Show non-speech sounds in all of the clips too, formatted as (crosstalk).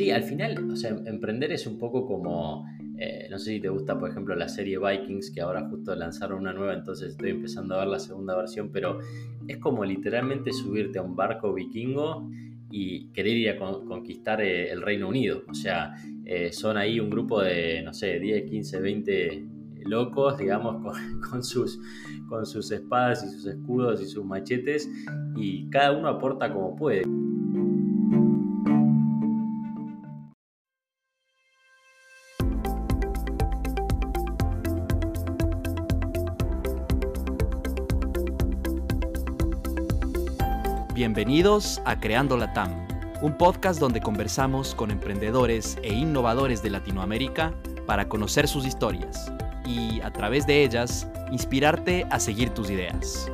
Sí, al final, o sea, emprender es un poco como, eh, no sé si te gusta, por ejemplo, la serie Vikings, que ahora justo lanzaron una nueva, entonces estoy empezando a ver la segunda versión, pero es como literalmente subirte a un barco vikingo y querer ir a conquistar eh, el Reino Unido. O sea, eh, son ahí un grupo de, no sé, 10, 15, 20 locos, digamos, (laughs) con, sus, con sus espadas y sus escudos y sus machetes, y cada uno aporta como puede. Bienvenidos a Creando la TAM, un podcast donde conversamos con emprendedores e innovadores de Latinoamérica para conocer sus historias y, a través de ellas, inspirarte a seguir tus ideas.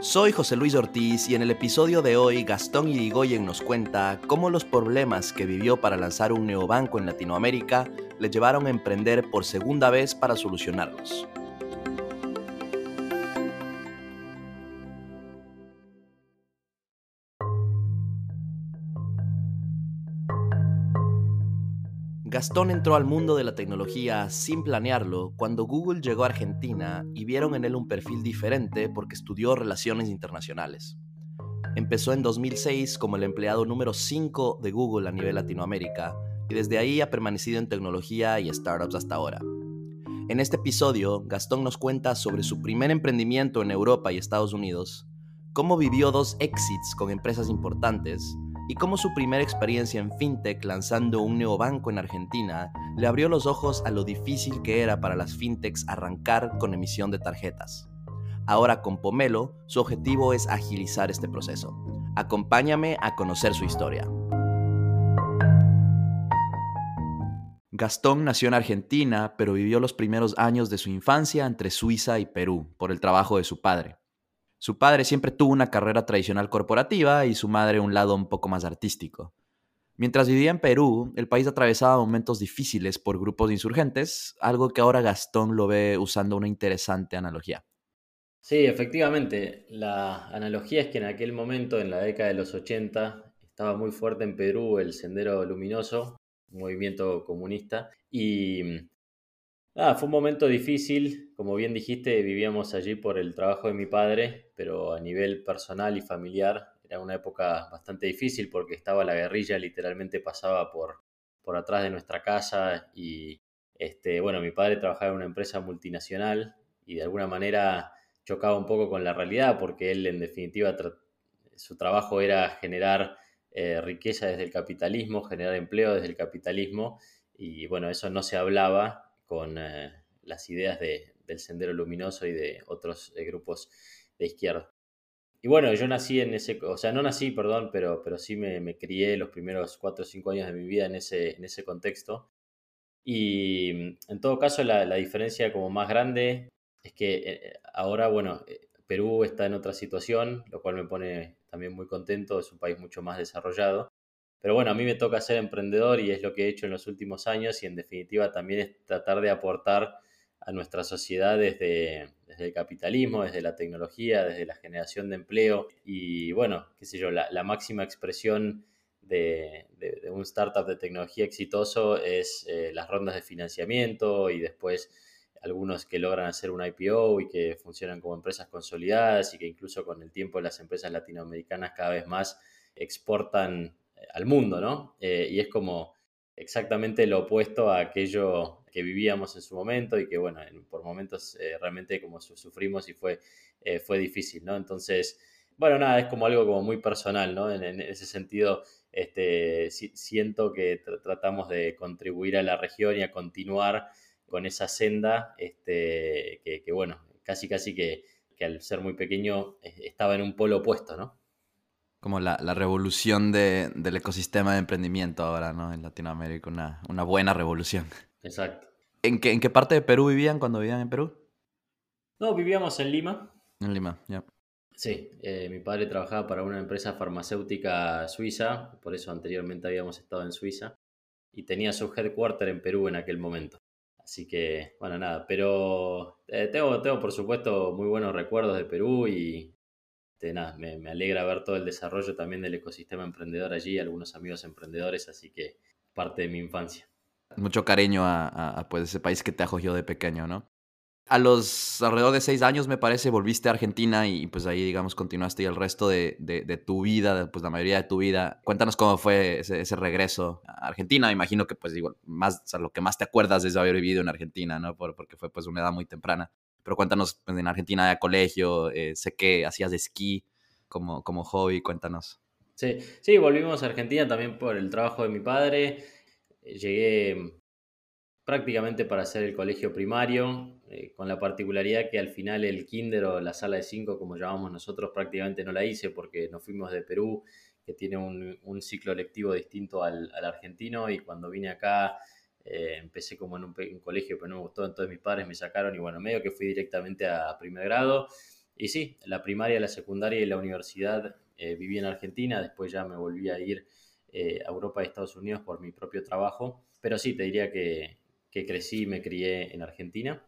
Soy José Luis Ortiz y en el episodio de hoy Gastón Irigoyen nos cuenta cómo los problemas que vivió para lanzar un neobanco en Latinoamérica le llevaron a emprender por segunda vez para solucionarlos. Gastón entró al mundo de la tecnología sin planearlo cuando Google llegó a Argentina y vieron en él un perfil diferente porque estudió relaciones internacionales. Empezó en 2006 como el empleado número 5 de Google a nivel Latinoamérica y desde ahí ha permanecido en tecnología y startups hasta ahora. En este episodio, Gastón nos cuenta sobre su primer emprendimiento en Europa y Estados Unidos, cómo vivió dos exits con empresas importantes y cómo su primera experiencia en fintech lanzando un neobanco en Argentina le abrió los ojos a lo difícil que era para las fintechs arrancar con emisión de tarjetas. Ahora con Pomelo, su objetivo es agilizar este proceso. Acompáñame a conocer su historia. Gastón nació en Argentina, pero vivió los primeros años de su infancia entre Suiza y Perú por el trabajo de su padre. Su padre siempre tuvo una carrera tradicional corporativa y su madre un lado un poco más artístico. Mientras vivía en Perú, el país atravesaba momentos difíciles por grupos insurgentes, algo que ahora Gastón lo ve usando una interesante analogía. Sí, efectivamente. La analogía es que en aquel momento, en la década de los 80, estaba muy fuerte en Perú el Sendero Luminoso, un movimiento comunista, y Ah, fue un momento difícil, como bien dijiste, vivíamos allí por el trabajo de mi padre, pero a nivel personal y familiar era una época bastante difícil porque estaba la guerrilla, literalmente pasaba por, por atrás de nuestra casa y este, bueno, mi padre trabajaba en una empresa multinacional y de alguna manera chocaba un poco con la realidad porque él en definitiva su trabajo era generar eh, riqueza desde el capitalismo, generar empleo desde el capitalismo y bueno, eso no se hablaba con eh, las ideas del Sendero Luminoso y de otros eh, grupos de izquierda. Y bueno, yo nací en ese, o sea, no nací, perdón, pero, pero sí me, crié los primeros cuatro o cinco años de mi vida en ese, en ese contexto. Y mm, en todo caso, la, diferencia como más grande es que eh, ahora, bueno, Perú está en otra situación, lo cual me pone también muy contento, es un país mucho más desarrollado. Pero bueno, a mí me toca ser emprendedor y es lo que he hecho en los últimos años y en definitiva también es tratar de aportar a nuestra sociedad desde, el capitalismo, desde la tecnología, desde la generación de empleo y bueno, qué sé yo, la, máxima expresión de, un startup de tecnología exitoso es eh, las rondas de financiamiento y después algunos que logran hacer un IPO y que funcionan como empresas consolidadas y que incluso con el tiempo las empresas latinoamericanas cada vez más exportan al mundo, ¿no? Eh, y es como exactamente lo opuesto a aquello que vivíamos en su momento y que, bueno, por momentos eh, realmente como sufrimos y fue, eh, fue difícil, ¿no? Entonces, bueno, nada, es como algo como muy personal, ¿no? En, ese sentido, este, siento que tratamos de contribuir a la región y a continuar con esa senda, este, que, que bueno, casi casi que, que al ser muy pequeño estaba en un polo opuesto, ¿no? Como la, revolución del ecosistema de emprendimiento ahora, ¿no? En Latinoamérica, una, buena revolución. Exacto. ¿En qué, ¿En qué parte de Perú vivían cuando vivían en Perú? No, vivíamos en Lima. En Lima, ya. Sí, eh, mi padre trabajaba para una empresa farmacéutica suiza, por eso anteriormente habíamos estado en Suiza, y tenía su headquarter en Perú en aquel momento. Así que, bueno, nada, pero eh, tengo, tengo por supuesto muy buenos recuerdos de Perú y este, nada, me, alegra ver todo el desarrollo también del ecosistema emprendedor allí, algunos amigos emprendedores, así que parte de mi infancia. Mucho cariño a, pues, ese país que te acogió de pequeño, ¿no? A los alrededor de seis años, me parece, volviste a Argentina y pues ahí, digamos, continuaste y el resto de, tu vida, pues la mayoría de tu vida. Cuéntanos cómo fue ese, regreso a Argentina. Me imagino que pues igual, más, lo que más te acuerdas es haber vivido en Argentina, ¿no? Por, porque fue pues una edad muy temprana. Pero cuéntanos, pues, en Argentina de colegio, eh, sé que hacías de esquí como, como hobby, cuéntanos. Sí, sí, volvimos a Argentina también por el trabajo de mi padre. Llegué prácticamente para hacer el colegio primario, eh, con la particularidad que al final el kinder o la sala de cinco, como llamamos nosotros, prácticamente no la hice porque nos fuimos de Perú, que tiene un, ciclo lectivo distinto al, argentino, y cuando vine acá eh, empecé como en un, colegio, pero no me gustó, entonces mis padres me sacaron y bueno, medio que fui directamente a primer grado. Y sí, la primaria, la secundaria y la universidad eh, viví en Argentina, después ya me volví a ir a Europa y Estados Unidos por mi propio trabajo, pero sí, te diría que, que crecí y me crié en Argentina.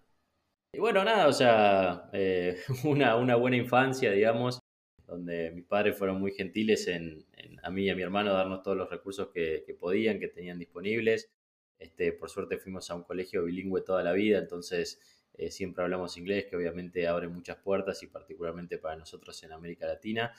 Y bueno, nada, o sea, eh, (laughs) una, una, buena infancia, digamos, donde mis padres fueron muy gentiles en, a mí y a mi hermano darnos todos los recursos que, podían, que tenían disponibles. Este, por suerte fuimos a un colegio bilingüe toda la vida, entonces eh, siempre hablamos inglés, que obviamente abre muchas puertas y particularmente para nosotros en América Latina.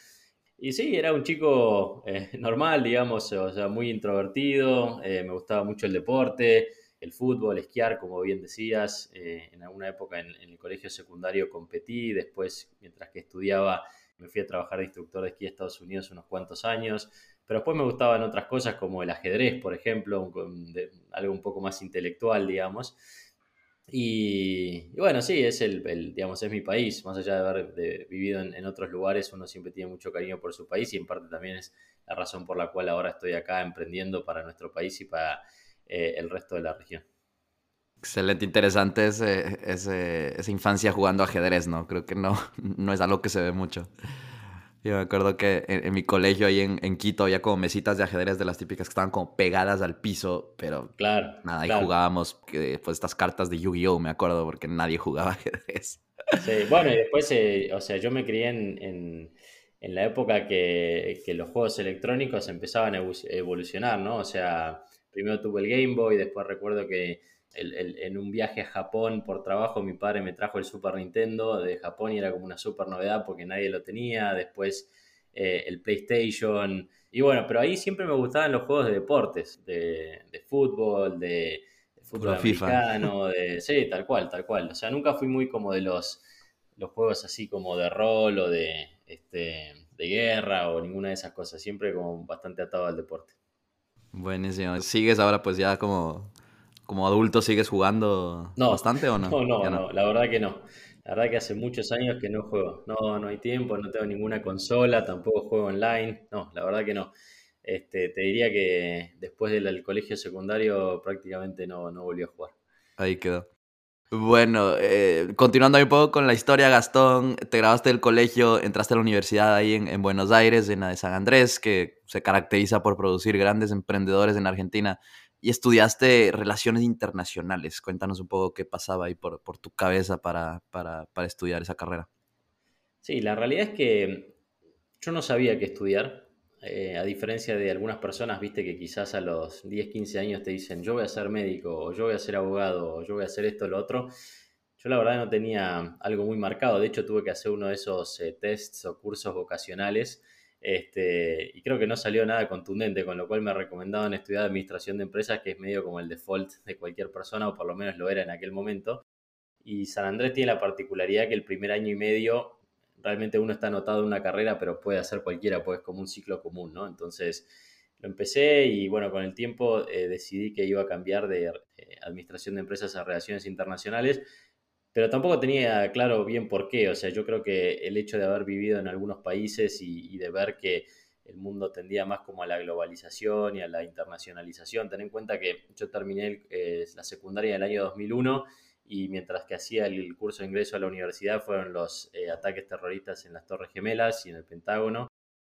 Y sí, era un chico eh, (laughs) normal, digamos, o sea, muy introvertido, me gustaba mucho el deporte, el fútbol, esquiar, como bien decías. Eh, en alguna época en, el colegio secundario competí, después, mientras que estudiaba, me fui a trabajar de instructor de esquí a Estados Unidos unos cuantos años. Pero después me gustaban otras cosas como el ajedrez, por ejemplo, algo un poco más intelectual, digamos. Y, bueno, sí, es el, digamos, es mi país. Más allá de haber vivido en, otros lugares, uno siempre tiene mucho cariño por su país y en parte también es la razón por la cual ahora estoy acá emprendiendo para nuestro país y para eh, el resto de la región. Excelente, interesante ese, esa infancia jugando ajedrez, ¿no? Creo que no, (laughs) no es algo que se ve mucho. Yo me acuerdo que en, mi colegio ahí en, Quito había como mesitas de ajedrez de las típicas que estaban como pegadas al piso, pero claro, nada, ahí jugábamos pues estas cartas de Yu-Gi-Oh, me acuerdo, porque nadie jugaba (laughs) ajedrez. Sí, bueno, y después, eh, o sea, yo me crié en, en, la época que, que, los juegos electrónicos empezaban a evolucionar, ¿no? O sea, primero tuve el Game Boy, después recuerdo que en un viaje a Japón por trabajo mi padre me trajo el Super Nintendo de Japón y era como una super novedad porque nadie lo tenía, después eh, el PlayStation. Y bueno, pero ahí siempre me gustaban los juegos de deportes, de, fútbol, de, fútbol americano, de, sí, tal cual, tal cual, o sea, nunca fui muy como de los, los juegos así como de rol o de, este, de guerra o ninguna de esas cosas, siempre como bastante atado al deporte. Buenísimo. ¿Sigues ahora pues ya como, como adulto, sigues jugando bastante o no? (laughs) No, no, no, la verdad que no. La verdad que hace muchos años que no juego. No, no hay tiempo, no tengo ninguna consola, tampoco juego online. No, la verdad que no. Este, te diría que después del colegio secundario prácticamente no, no volví a jugar. Ahí quedó. Bueno, eh, continuando un poco con la historia, Gastón, te grabaste del colegio, entraste a la universidad ahí en, Buenos Aires, en la de San Andrés, que se caracteriza por producir grandes emprendedores en Argentina, y estudiaste relaciones internacionales. Cuéntanos un poco qué pasaba ahí por, tu cabeza para, para, para estudiar esa carrera. Sí, la realidad es que yo no sabía qué estudiar. Eh, a diferencia de algunas personas, viste que quizás a los 10, 15 años te dicen yo voy a ser médico, o yo voy a ser abogado, o yo voy a hacer esto o lo otro. Yo la verdad no tenía algo muy marcado, de hecho tuve que hacer uno de esos eh, tests o cursos vocacionales este, y creo que no salió nada contundente, con lo cual me recomendaban estudiar administración de empresas, que es medio como el default de cualquier persona, o por lo menos lo era en aquel momento. Y San Andrés tiene la particularidad que el primer año y medio realmente uno está anotado en una carrera, pero puede hacer cualquiera, pues como un ciclo común, ¿no? Entonces lo empecé y bueno, con el tiempo eh, decidí que iba a cambiar de eh, administración de empresas a relaciones internacionales, pero tampoco tenía claro bien por qué, o sea, yo creo que el hecho de haber vivido en algunos países y, de ver que el mundo tendía más como a la globalización y a la internacionalización, ten en cuenta que yo terminé eh, la secundaria en el año 2001 y mientras que hacía el curso de ingreso a la universidad fueron los eh, ataques terroristas en las Torres Gemelas y en el Pentágono.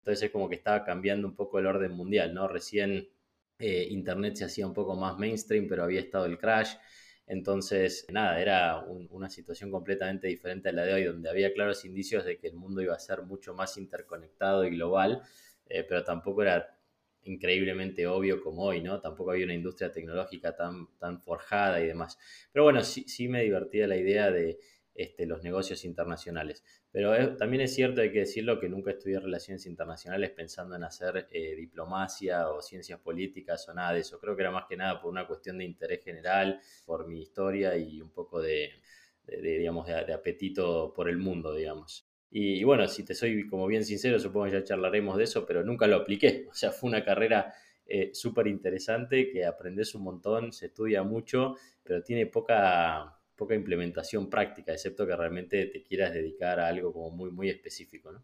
Entonces es como que estaba cambiando un poco el orden mundial, ¿no? Recién eh, Internet se hacía un poco más mainstream, pero había estado el crash. Entonces, nada, era una situación completamente diferente a la de hoy, donde había claros indicios de que el mundo iba a ser mucho más interconectado y global, eh, pero tampoco era increíblemente obvio como hoy, ¿no? Tampoco había una industria tecnológica tan, tan forjada y demás. Pero bueno, sí, sí me divertía la idea de este, los negocios internacionales. Pero también es cierto, hay que decirlo, que nunca estudié relaciones internacionales pensando en hacer eh, diplomacia o ciencias políticas o nada de eso. Creo que era más que nada por una cuestión de interés general, por mi historia y un poco de, digamos, de, apetito por el mundo, digamos. Y, bueno, si te soy como bien sincero, supongo que ya charlaremos de eso, pero nunca lo apliqué. (laughs) O sea, fue una carrera eh, súper interesante que aprendes un montón, se estudia mucho, pero tiene poca poca implementación práctica, excepto que realmente te quieras dedicar a algo como muy, muy específico, ¿no?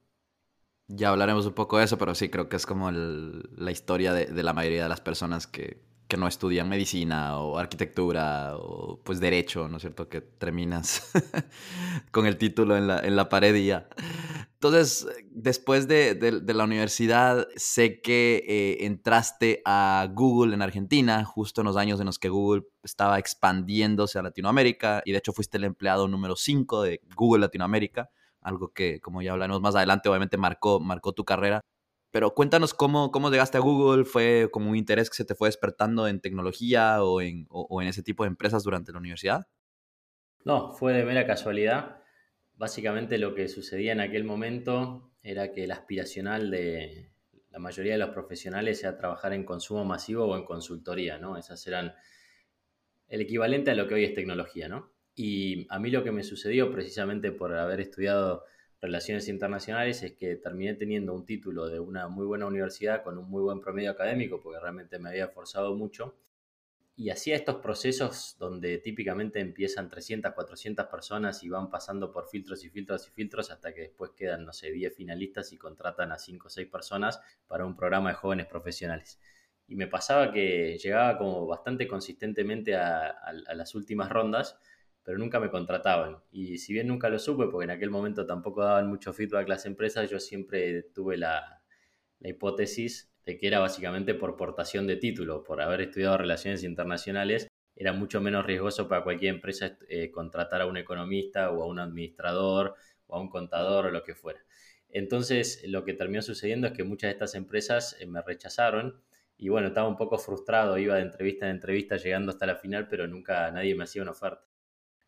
Ya hablaremos un poco de eso, pero sí, creo que es como la historia de, la mayoría de las personas que, que, no estudian medicina o arquitectura o pues derecho, ¿no es cierto? Que terminas (laughs) con el título en la, en la pared y ya. Entonces, después de, la universidad, sé que eh, entraste a Google en Argentina, justo en los años en los que Google estaba expandiéndose a Latinoamérica, y de hecho fuiste el empleado número 5 de Google Latinoamérica, algo que, como ya hablaremos más adelante, obviamente marcó, marcó tu carrera. Pero cuéntanos cómo, cómo llegaste a Google, ¿fue como un interés que se te fue despertando en tecnología o en, o en ese tipo de empresas durante la universidad? No, fue de mera casualidad básicamente lo que sucedía en aquel momento era que el aspiracional de la mayoría de los profesionales era trabajar en consumo masivo o en consultoría, ¿no? Esas eran el equivalente a lo que hoy es tecnología, ¿no? Y a mí lo que me sucedió precisamente por haber estudiado relaciones internacionales es que terminé teniendo un título de una muy buena universidad con un muy buen promedio académico, porque realmente me había forzado mucho, y hacía estos procesos donde típicamente empiezan 300, 400 personas y van pasando por filtros y filtros y filtros hasta que después quedan, no sé, 10 finalistas y contratan a 5 o 6 personas para un programa de jóvenes profesionales. Y me pasaba que llegaba como bastante consistentemente a, las últimas rondas, pero nunca me contrataban. Y si bien nunca lo supe, porque en aquel momento tampoco daban mucho feedback las empresas, yo siempre tuve la, la hipótesis que era básicamente por portación de título, por haber estudiado relaciones internacionales, era mucho menos riesgoso para cualquier empresa eh, contratar a un economista o a un administrador o a un contador o lo que fuera. Entonces, lo que terminó sucediendo es que muchas de estas empresas eh, me rechazaron y bueno, estaba un poco frustrado, iba de entrevista en entrevista llegando hasta la final, pero nunca nadie me hacía una oferta.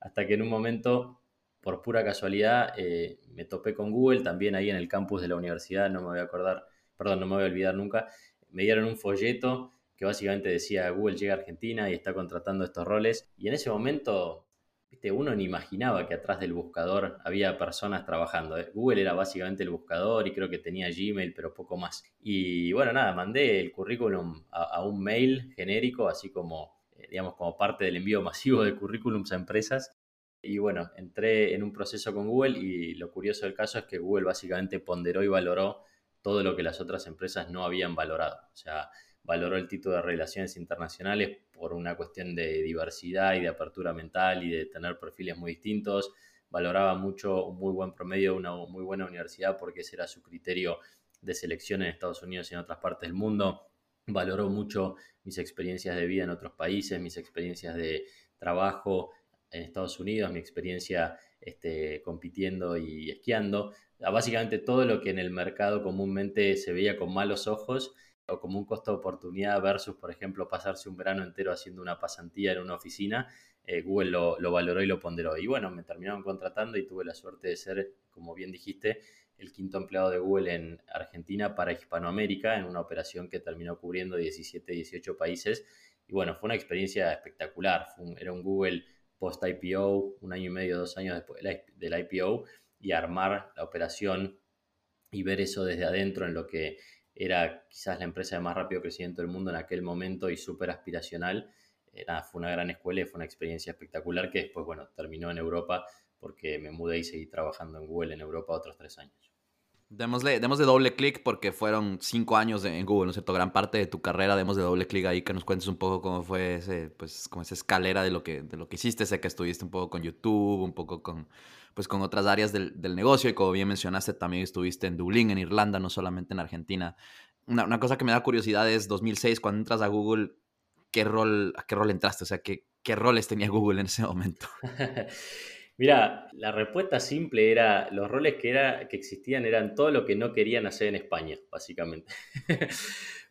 Hasta que en un momento, por pura casualidad, eh, me topé con Google, también ahí en el campus de la universidad, no me voy a acordar perdón, no me voy a olvidar nunca, me dieron un folleto que básicamente decía Google llega a Argentina y está contratando estos roles. Y en ese momento, viste, uno ni imaginaba que atrás del buscador había personas trabajando. ¿eh? Google era básicamente el buscador y creo que tenía Gmail, pero poco más. Y bueno, nada, mandé el currículum a, un mail genérico, así como, digamos, como parte del envío masivo de currículums a empresas. Y bueno, entré en un proceso con Google y lo curioso del caso es que Google básicamente ponderó y valoró todo lo que las otras empresas no habían valorado. O sea, valoró el título de relaciones internacionales por una cuestión de diversidad y de apertura mental y de tener perfiles muy distintos. Valoraba mucho un muy buen promedio, una muy buena universidad porque ese era su criterio de selección en Estados Unidos y en otras partes del mundo. Valoró mucho mis experiencias de vida en otros países, mis experiencias de trabajo en Estados Unidos, mi experiencia este, compitiendo y esquiando básicamente todo lo que en el mercado comúnmente se veía con malos ojos o como un costo de oportunidad versus, por ejemplo, pasarse un verano entero haciendo una pasantía en una oficina, eh, Google lo, valoró y lo ponderó. Y bueno, me terminaron contratando y tuve la suerte de ser, como bien dijiste, el quinto empleado de Google en Argentina para Hispanoamérica en una operación que terminó cubriendo 17, 18 países. Y bueno, fue una experiencia espectacular. era un Google post-IPO, un año y medio, dos años después del IPO y armar la operación y ver eso desde adentro en lo que era quizás la empresa de más rápido crecimiento del mundo en aquel momento y súper aspiracional. Eh, fue una gran escuela y fue una experiencia espectacular que después, bueno, terminó en Europa porque me mudé y seguí trabajando en Google en Europa otros tres años. Démosle, démosle doble clic porque fueron cinco años en Google, ¿no es cierto? Gran parte de tu carrera, demos de doble clic ahí que nos cuentes un poco cómo fue ese, pues, como esa escalera de lo que, de lo que hiciste. Sé que estuviste un poco con YouTube, un poco con, pues, con otras áreas del, negocio y como bien mencionaste, también estuviste en Dublín, en Irlanda, no solamente en Argentina. Una, cosa que me da curiosidad es 2006, cuando entras a Google, ¿qué rol, ¿a qué rol entraste? O sea, ¿qué, ¿qué roles tenía Google en ese momento? (laughs) Mira, la respuesta simple era, los roles que, era, que existían eran todo lo que no querían hacer en España, básicamente. (laughs)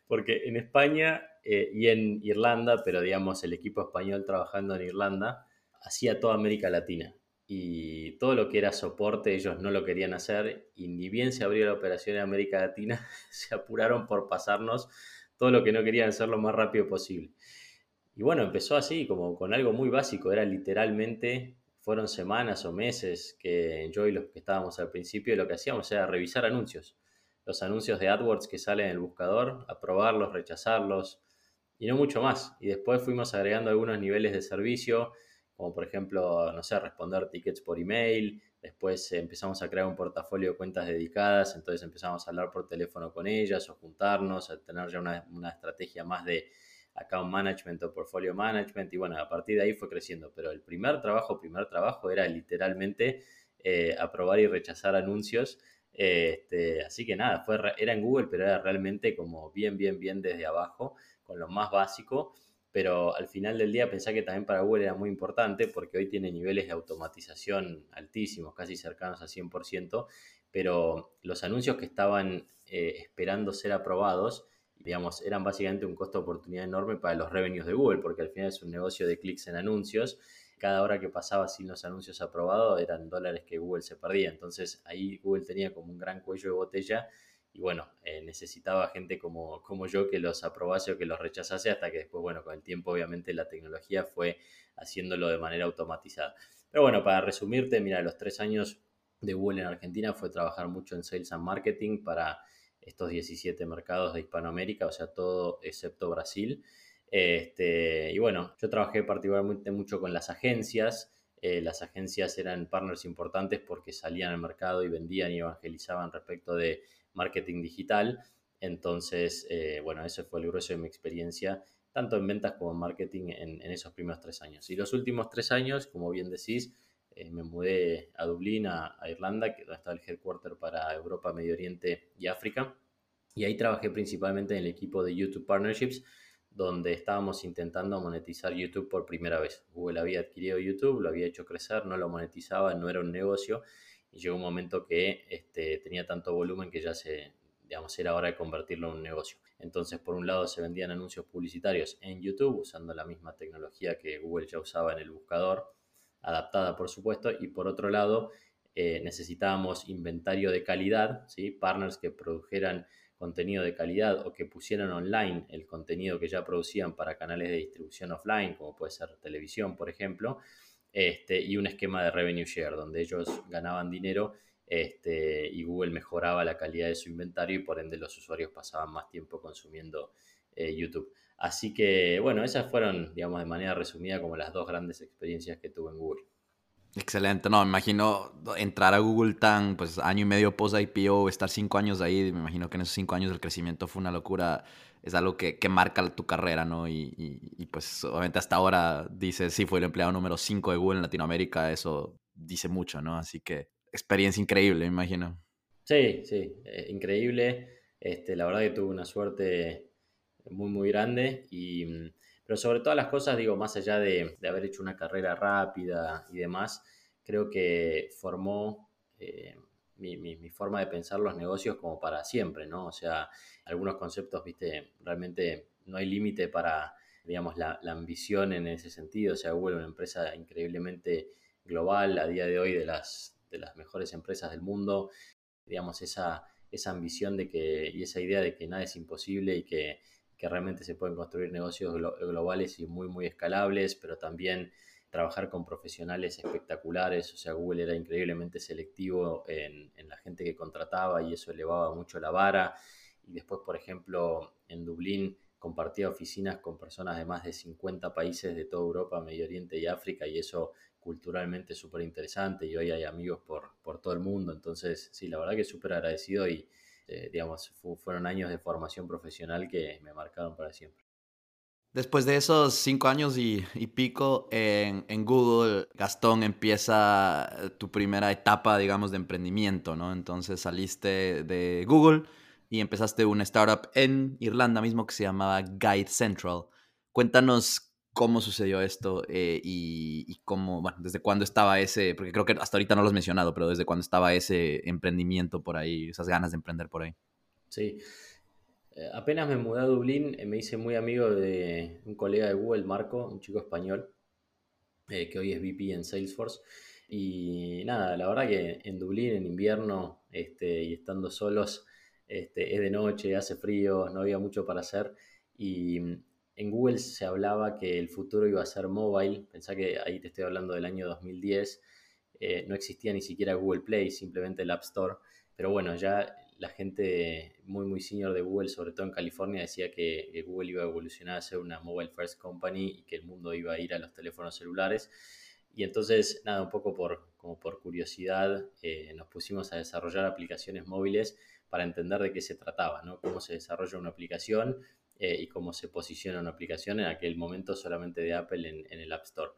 Porque en España eh, y en Irlanda, pero digamos el equipo español trabajando en Irlanda, hacía toda América Latina. Y todo lo que era soporte ellos no lo querían hacer y ni bien se abrió la operación en América Latina, (laughs) se apuraron por pasarnos todo lo que no querían hacer lo más rápido posible. Y bueno, empezó así, como con algo muy básico, era literalmente fueron semanas o meses que yo y los que estábamos al principio lo que hacíamos era revisar anuncios. Los anuncios de AdWords que salen en el buscador, aprobarlos, rechazarlos y no mucho más. Y después fuimos agregando algunos niveles de servicio, como por ejemplo, no sé, responder tickets por email. Después empezamos a crear un portafolio de cuentas dedicadas, entonces empezamos a hablar por teléfono con ellas o juntarnos, a tener ya una, una estrategia más de account management o portfolio management y bueno, a partir de ahí fue creciendo, pero el primer trabajo, primer trabajo era literalmente eh, aprobar y rechazar anuncios. Este, así que nada, fue, era en Google, pero era realmente como bien, bien, bien desde abajo, con lo más básico. Pero al final del día pensé que también para Google era muy importante porque hoy tiene niveles de automatización altísimos, casi cercanos al 100%, pero los anuncios que estaban eh, esperando ser aprobados digamos, eran básicamente un costo de oportunidad enorme para los revenues de Google, porque al final es un negocio de clics en anuncios. Cada hora que pasaba sin los anuncios aprobados eran dólares que Google se perdía. Entonces ahí Google tenía como un gran cuello de botella y bueno, eh, necesitaba gente como, como yo que los aprobase o que los rechazase hasta que después, bueno, con el tiempo obviamente la tecnología fue haciéndolo de manera automatizada. Pero bueno, para resumirte, mira, los tres años de Google en Argentina fue trabajar mucho en Sales and Marketing para estos 17 mercados de Hispanoamérica, o sea, todo excepto Brasil. Este, y bueno, yo trabajé particularmente mucho con las agencias. Eh, las agencias eran partners importantes porque salían al mercado y vendían y evangelizaban respecto de marketing digital. Entonces, eh, bueno, ese fue el grueso de mi experiencia, tanto en ventas como en marketing en, esos primeros tres años. Y los últimos tres años, como bien decís, eh, me mudé a Dublín, a, Irlanda, que está el headquarter para Europa, Medio Oriente y África. Y ahí trabajé principalmente en el equipo de YouTube Partnerships, donde estábamos intentando monetizar YouTube por primera vez. Google había adquirido YouTube, lo había hecho crecer, no lo monetizaba, no era un negocio. Y llegó un momento que este, tenía tanto volumen que ya se, digamos, era hora de convertirlo en un negocio. Entonces, por un lado, se vendían anuncios publicitarios en YouTube usando la misma tecnología que Google ya usaba en el buscador adaptada por supuesto, y por otro lado eh, necesitábamos inventario de calidad, ¿sí? partners que produjeran contenido de calidad o que pusieran online el contenido que ya producían para canales de distribución offline, como puede ser televisión, por ejemplo, este, y un esquema de revenue share, donde ellos ganaban dinero este, y Google mejoraba la calidad de su inventario y por ende los usuarios pasaban más tiempo consumiendo eh, YouTube. Así que, bueno, esas fueron, digamos, de manera resumida como las dos grandes experiencias que tuve en Google. Excelente, no, me imagino entrar a Google tan, pues año y medio post IPO, estar cinco años ahí, me imagino que en esos cinco años el crecimiento fue una locura, es algo que, que marca tu carrera, ¿no? Y, y, pues obviamente hasta ahora dices, sí, fue el empleado número cinco de Google en Latinoamérica, eso dice mucho, ¿no? Así que experiencia increíble, me imagino. Sí, sí, eh, increíble. Este, la verdad que tuve una suerte muy, muy grande. Y, pero sobre todas las cosas, digo, más allá de, haber hecho una carrera rápida y demás, creo que formó eh, mi, forma de pensar los negocios como para siempre, ¿no? O sea, algunos conceptos, viste, realmente no hay límite para, digamos, la, ambición en ese sentido. O sea, Google es una empresa increíblemente global a día de hoy de las, de las mejores empresas del mundo. Digamos, esa, esa ambición de que, y esa idea de que nada es imposible y que que realmente se pueden construir negocios globales y muy, muy escalables, pero también trabajar con profesionales espectaculares. O sea, Google era increíblemente selectivo en, la gente que contrataba y eso elevaba mucho la vara. Y después, por ejemplo, en Dublín compartía oficinas con personas de más de 50 países de toda Europa, Medio Oriente y África y eso culturalmente súper interesante y hoy hay amigos por, por todo el mundo. Entonces, sí, la verdad que súper agradecido y, este, digamos, fueron años de formación profesional que me marcaron para siempre. Después de esos cinco años y, pico en, Google, Gastón empieza eh, tu primera etapa, digamos, de emprendimiento, ¿no? Entonces saliste de Google y empezaste una startup en Irlanda mismo que se llamaba Guide Central. Cuéntanos cómo sucedió esto eh, y, cómo, bueno, desde cuándo estaba ese, porque creo que hasta ahorita no lo has mencionado, pero desde cuándo estaba ese emprendimiento por ahí, esas ganas de emprender por ahí. Sí. Eh, apenas me mudé a Dublín, me hice muy amigo de un colega de Google, Marco, un chico español, que hoy es VP en Salesforce. Y nada, la verdad que en Dublín, en invierno, este, y estando solos, este, es de noche, hace frío, no había mucho para hacer. Y en Google se hablaba que el futuro iba a ser mobile. Pensá que ahí te estoy hablando del año 2010. Eh, no existía ni siquiera Google Play, simplemente el App Store. Pero bueno, ya la gente muy, muy senior de Google, sobre todo en California, decía que Google iba a evolucionar a ser una mobile first company y que el mundo iba a ir a los teléfonos celulares. Y entonces, nada, un poco por, como por curiosidad, eh, nos pusimos a desarrollar aplicaciones móviles para entender de qué se trataba, ¿no? Cómo se desarrolla una aplicación eh, y cómo se posiciona una aplicación en aquel momento solamente de Apple en, el App Store.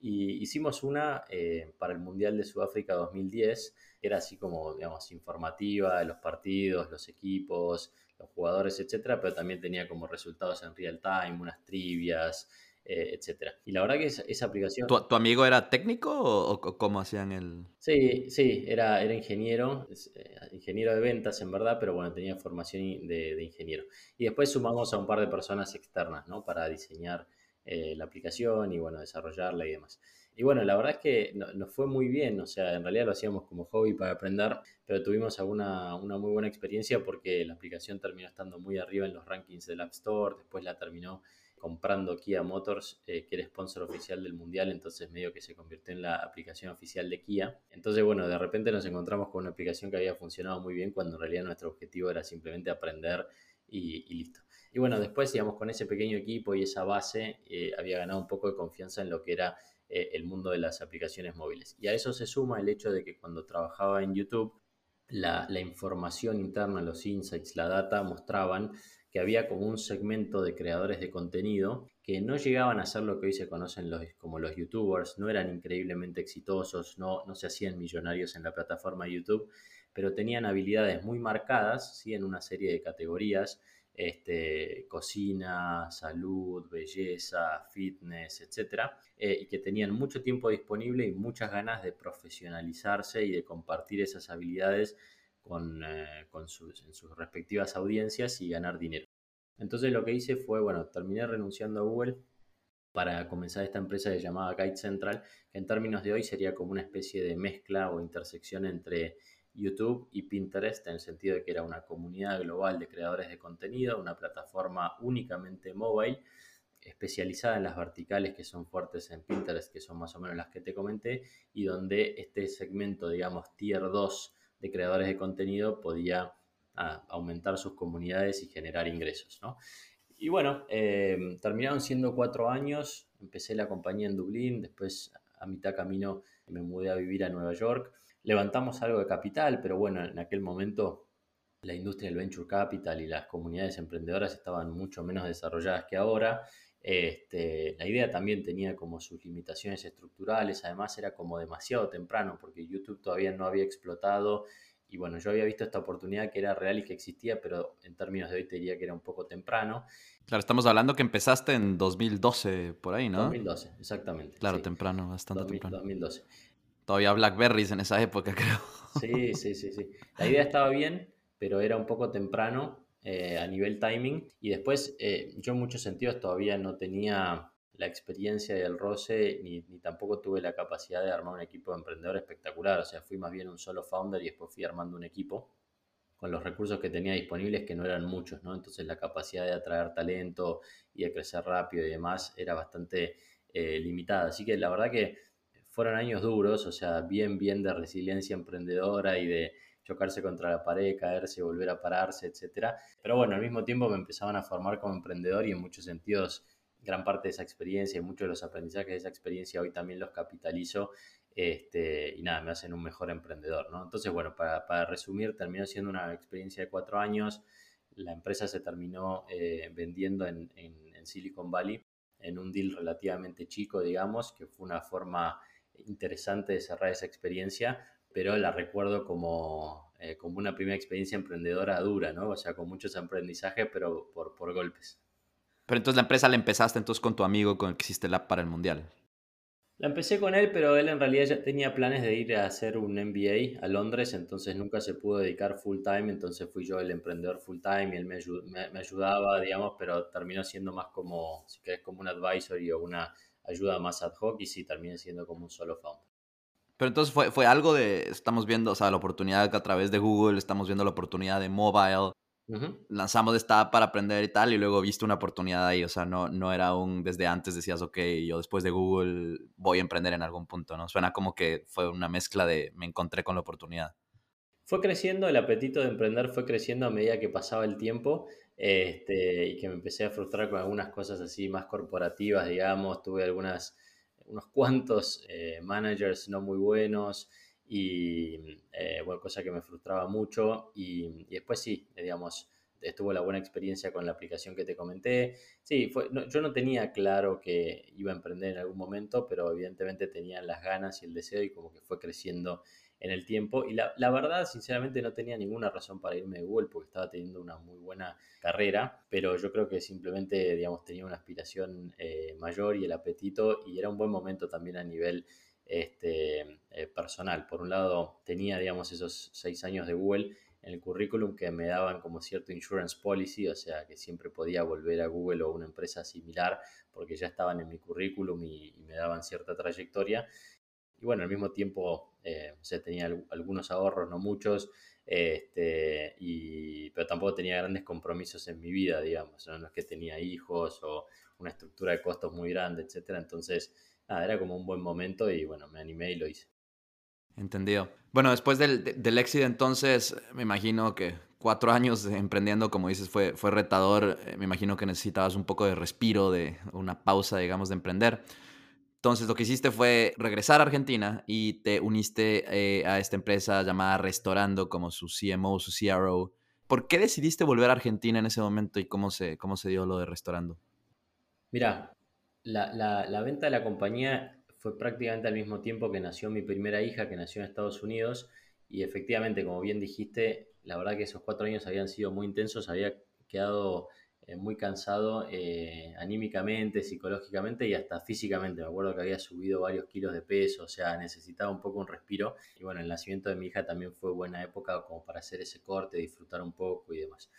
Y hicimos una eh, para el Mundial de Sudáfrica 2010, que era así como, digamos, informativa de los partidos, los equipos, los jugadores, etcétera, pero también tenía como resultados en real time, unas trivias, eh, etcétera. Y la verdad que esa, aplicación... ¿Tu, amigo era técnico o, cómo hacían el...? Sí, sí, era, era ingeniero, eh, ingeniero de ventas en verdad, pero bueno, tenía formación de, ingeniero. Y después sumamos a un par de personas externas, ¿no? Para diseñar eh, la aplicación y bueno, desarrollarla y demás. Y bueno, la verdad es que nos fue muy bien, o sea, en realidad lo hacíamos como hobby para aprender, pero tuvimos alguna, una muy buena experiencia porque la aplicación terminó estando muy arriba en los rankings del App Store, después la terminó comprando Kia Motors, eh, que era sponsor oficial del Mundial, entonces medio que se convirtió en la aplicación oficial de Kia. Entonces, bueno, de repente nos encontramos con una aplicación que había funcionado muy bien cuando en realidad nuestro objetivo era simplemente aprender y, listo. Y bueno, después, digamos, con ese pequeño equipo y esa base, eh, había ganado un poco de confianza en lo que era eh, el mundo de las aplicaciones móviles. Y a eso se suma el hecho de que cuando trabajaba en YouTube, la, la información interna, los insights, la data mostraban que había como un segmento de creadores de contenido que no llegaban a ser lo que hoy se conocen como los youtubers, no eran increíblemente exitosos, no, no se hacían millonarios en la plataforma YouTube, pero tenían habilidades muy marcadas ¿sí? en una serie de categorías, este, cocina, salud, belleza, fitness, etc. Eh, y que tenían mucho tiempo disponible y muchas ganas de profesionalizarse y de compartir esas habilidades con, eh, sus, respectivas audiencias y ganar dinero. Entonces lo que hice fue, bueno, terminé renunciando a Google para comenzar esta empresa que llamaba Guide Central, que en términos de hoy sería como una especie de mezcla o intersección entre YouTube y Pinterest, en el sentido de que era una comunidad global de creadores de contenido, una plataforma únicamente móvil, especializada en las verticales que son fuertes en Pinterest, que son más o menos las que te comenté, y donde este segmento, digamos, tier 2 de creadores de contenido podía ah, aumentar sus comunidades y generar ingresos. Y bueno, eh, terminaron siendo cuatro años, empecé la compañía en Dublín, después a mitad camino me mudé a vivir a Nueva York. Levantamos algo de capital, pero bueno, en aquel momento la industria del venture capital y las comunidades emprendedoras estaban mucho menos desarrolladas que ahora. Este, la idea también tenía como sus limitaciones estructurales, además era como demasiado temprano porque YouTube todavía no había explotado y bueno, yo había visto esta oportunidad que era real y que existía, pero en términos de hoy te diría que era un poco temprano. Claro, estamos hablando que empezaste en 2012, por ahí, ¿no? 2012, exactamente. Claro, temprano, bastante temprano. 2012. Todavía Blackberries en esa época, (laughs) creo. Sí, sí, sí, sí. La idea estaba bien, pero era un poco temprano eh, a nivel timing. Y después, eh, yo en muchos sentidos todavía no tenía la experiencia y el roce, ni, tampoco tuve la capacidad de armar un equipo de emprendedor espectacular. O sea, fui más bien un solo founder y después fui armando un equipo con los recursos que tenía disponibles, que no eran muchos, ¿no? Entonces la capacidad de atraer talento y de crecer rápido y demás era bastante eh, limitada. Así que la verdad que fueron años duros, o sea, bien, bien de resiliencia emprendedora y de chocarse contra la pared, caerse, volver a pararse, etcétera. Pero bueno, al mismo tiempo me empezaban a formar como emprendedor y en muchos sentidos gran parte de esa experiencia y muchos de los aprendizajes de esa experiencia hoy también los capitalizo este, y nada, me hacen un mejor emprendedor, ¿no? Entonces, bueno, para, resumir, terminó siendo una experiencia de cuatro años. La empresa se terminó eh, vendiendo en, en Silicon Valley en un deal relativamente chico, digamos, que fue una forma interesante de cerrar esa experiencia, pero la recuerdo como, eh, como una primera experiencia emprendedora dura, ¿no? O sea, con muchos aprendizajes, pero por, por golpes. Pero entonces la empresa la empezaste entonces con tu amigo con el que hiciste app para el mundial. La empecé con él, pero él en realidad ya tenía planes de ir a hacer un MBA a Londres, entonces nunca se pudo dedicar full time, entonces fui yo el emprendedor full time y él me, me, ayudaba, digamos, pero terminó siendo más como, si querés, como un advisory o una ayuda más ad hoc y sí, terminé siendo como un solo founder. Pero entonces fue, fue algo de, estamos viendo, o sea, la oportunidad a través de Google, estamos viendo la oportunidad de mobile, Lanzamos esta app para aprender y tal, y luego viste una oportunidad ahí. O sea, no, no era un desde antes decías, ok, yo después de Google voy a emprender en algún punto, ¿no? Suena como que fue una mezcla de me encontré con la oportunidad. Fue creciendo, el apetito de emprender fue creciendo a medida que pasaba el tiempo este, y que me empecé a frustrar con algunas cosas así más corporativas, digamos. Tuve algunas, unos cuantos eh, managers no muy buenos y eh, bueno, cosa que me frustraba mucho y, después sí, digamos, estuvo la buena experiencia con la aplicación que te comenté. Sí, fue, yo no tenía claro que iba a emprender en algún momento, pero evidentemente tenía las ganas y el deseo y como que fue creciendo en el tiempo. Y la, la, verdad, sinceramente, no tenía ninguna razón para irme de Google porque estaba teniendo una muy buena carrera, pero yo creo que simplemente, digamos, tenía una aspiración eh, mayor y el apetito y era un buen momento también a nivel este, eh, personal. Por un lado, tenía, digamos, esos seis años de Google en el currículum que me daban como cierto insurance policy, o sea, que siempre podía volver a Google o una empresa similar porque ya estaban en mi currículum y, me daban cierta trayectoria. Y bueno, al mismo tiempo, eh, tenía algunos ahorros, no muchos, este, y, pero tampoco tenía grandes compromisos en mi vida, digamos, ¿no? no es que tenía hijos o una estructura de costos muy grande, etcétera. Entonces, era como un buen momento y bueno, me animé y lo hice. Entendido. Bueno, después del, del éxito entonces, me imagino que cuatro años emprendiendo, como dices, fue, fue retador. Eh, me imagino que necesitabas un poco de respiro, de una pausa, digamos, de emprender. Entonces, lo que hiciste fue regresar a Argentina y te uniste eh, a esta empresa llamada Restaurando como su CMO, su CRO. ¿Por qué decidiste volver a Argentina en ese momento y cómo se, cómo se dio lo de Restaurando? Mira, la, venta de la compañía fue prácticamente al mismo tiempo que nació mi primera hija, que nació en Estados Unidos, y efectivamente, como bien dijiste, la verdad que esos cuatro años habían sido muy intensos, había quedado muy cansado eh, anímicamente, psicológicamente y hasta físicamente. Me acuerdo que había subido varios kilos de peso, o sea, necesitaba un poco un respiro. Y bueno, el nacimiento de mi hija también fue buena época como para hacer ese corte, disfrutar un poco y demás.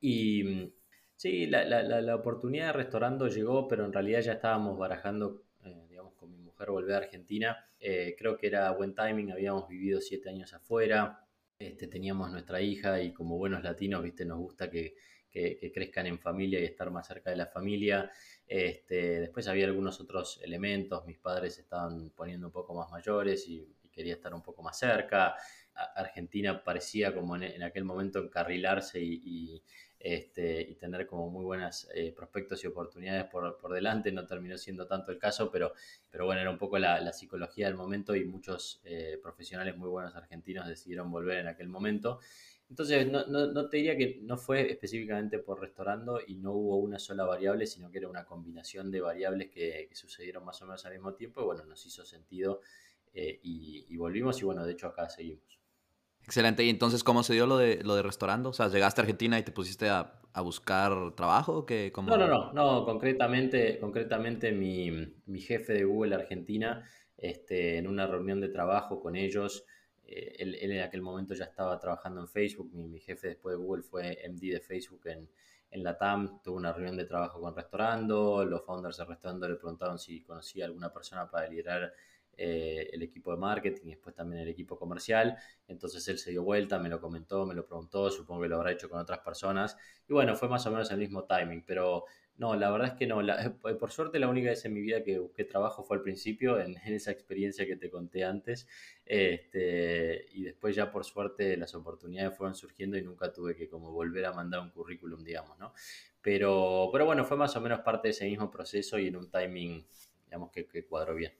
Y Sí, la, la, la, oportunidad de restaurando llegó, pero en realidad ya estábamos barajando, eh, digamos, con mi mujer volver a Argentina. Eh, creo que era buen timing, habíamos vivido siete años afuera, este, teníamos nuestra hija y como buenos latinos, viste, nos gusta que, que, crezcan en familia y estar más cerca de la familia. Este, después había algunos otros elementos, mis padres estaban poniendo un poco más mayores y, quería estar un poco más cerca. Argentina parecía como en, aquel momento encarrilarse y este, y tener como muy buenos eh, prospectos y oportunidades por, por, delante. No terminó siendo tanto el caso, pero, pero bueno, era un poco la, la psicología del momento y muchos eh, profesionales muy buenos argentinos decidieron volver en aquel momento. Entonces, no, no, no, te diría que no fue específicamente por restaurando y no hubo una sola variable, sino que era una combinación de variables que, sucedieron más o menos al mismo tiempo y bueno, nos hizo sentido eh, y, y volvimos y bueno, de hecho acá seguimos. Excelente. ¿Y entonces cómo se dio lo de, lo de restaurando? O sea, ¿llegaste a Argentina y te pusiste a, buscar trabajo? que No, no, no, no. Concretamente, concretamente mi, jefe de Google Argentina, este, en una reunión de trabajo con ellos, eh, él, en aquel momento ya estaba trabajando en Facebook. Mi, jefe después de Google fue MD de Facebook en, en la TAM. Tuvo una reunión de trabajo con Restaurando. Los founders de Restaurando le preguntaron si conocía alguna persona para liderar eh, el equipo de marketing y después también el equipo comercial. Entonces él se dio vuelta, me lo comentó, me lo preguntó, supongo que lo habrá hecho con otras personas. Y bueno, fue más o menos el mismo timing, pero no, la verdad es que no. (laughs) por suerte la única vez en mi vida que busqué trabajo fue al principio, en, esa experiencia que te conté antes. Este, y después ya por suerte las oportunidades fueron surgiendo y nunca tuve que como volver a mandar un currículum, digamos, ¿no? Pero, pero bueno, fue más o menos parte de ese mismo proceso y en un timing, digamos, que, que cuadró bien.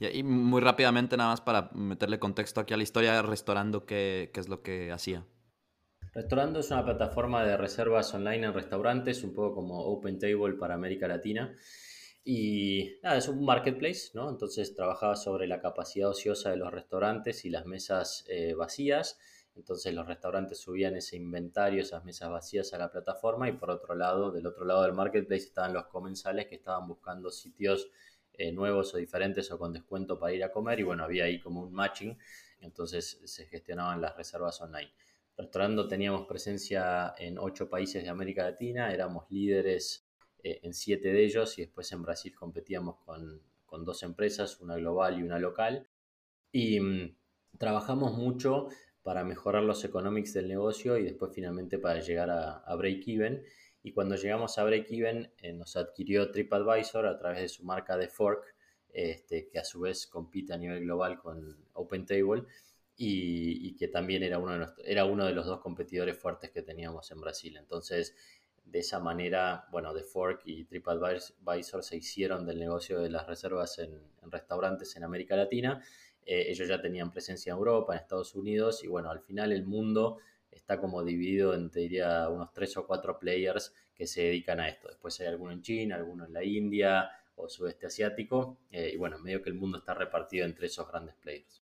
Y, muy rápidamente, nada más para meterle contexto aquí a la historia, Restaurando, ¿qué, qué es lo que hacía? Restaurando es una plataforma de reservas online en restaurantes, un poco como Open Table para América Latina. Y nada, es un marketplace, ¿no? Entonces trabajaba sobre la capacidad ociosa de los restaurantes y las mesas eh, vacías. entonces los restaurantes subían ese inventario, esas mesas vacías a la plataforma y por otro lado, del otro lado del marketplace estaban los comensales que estaban buscando sitios eh, nuevos o diferentes o con descuento para ir a comer y bueno, había ahí como un matching, entonces se gestionaban las reservas online. Restaurando teníamos presencia en ocho países de América Latina, éramos líderes eh, en siete de ellos y después en Brasil competíamos con, con dos empresas, una global y una local. Y mm, trabajamos mucho para mejorar los economics del negocio y después finalmente para llegar a, break-even. Y cuando llegamos a break-even eh, nos adquirió TripAdvisor a través de su marca de Fork, este, que a su vez compite a nivel global con OpenTable y, que también era uno, de era uno de los dos competidores fuertes que teníamos en Brasil. Entonces, de esa manera, bueno, The Fork y TripAdvisor se hicieron del negocio de las reservas en restaurantes en América Latina eh, ellos ya tenían presencia en Europa, en Estados Unidos, y bueno, al final el mundo está como dividido en, diría, unos tres o cuatro players que se dedican a esto. Después hay alguno en China, alguno en la India o sudeste asiático, eh, y bueno, medio que el mundo está repartido entre esos grandes players.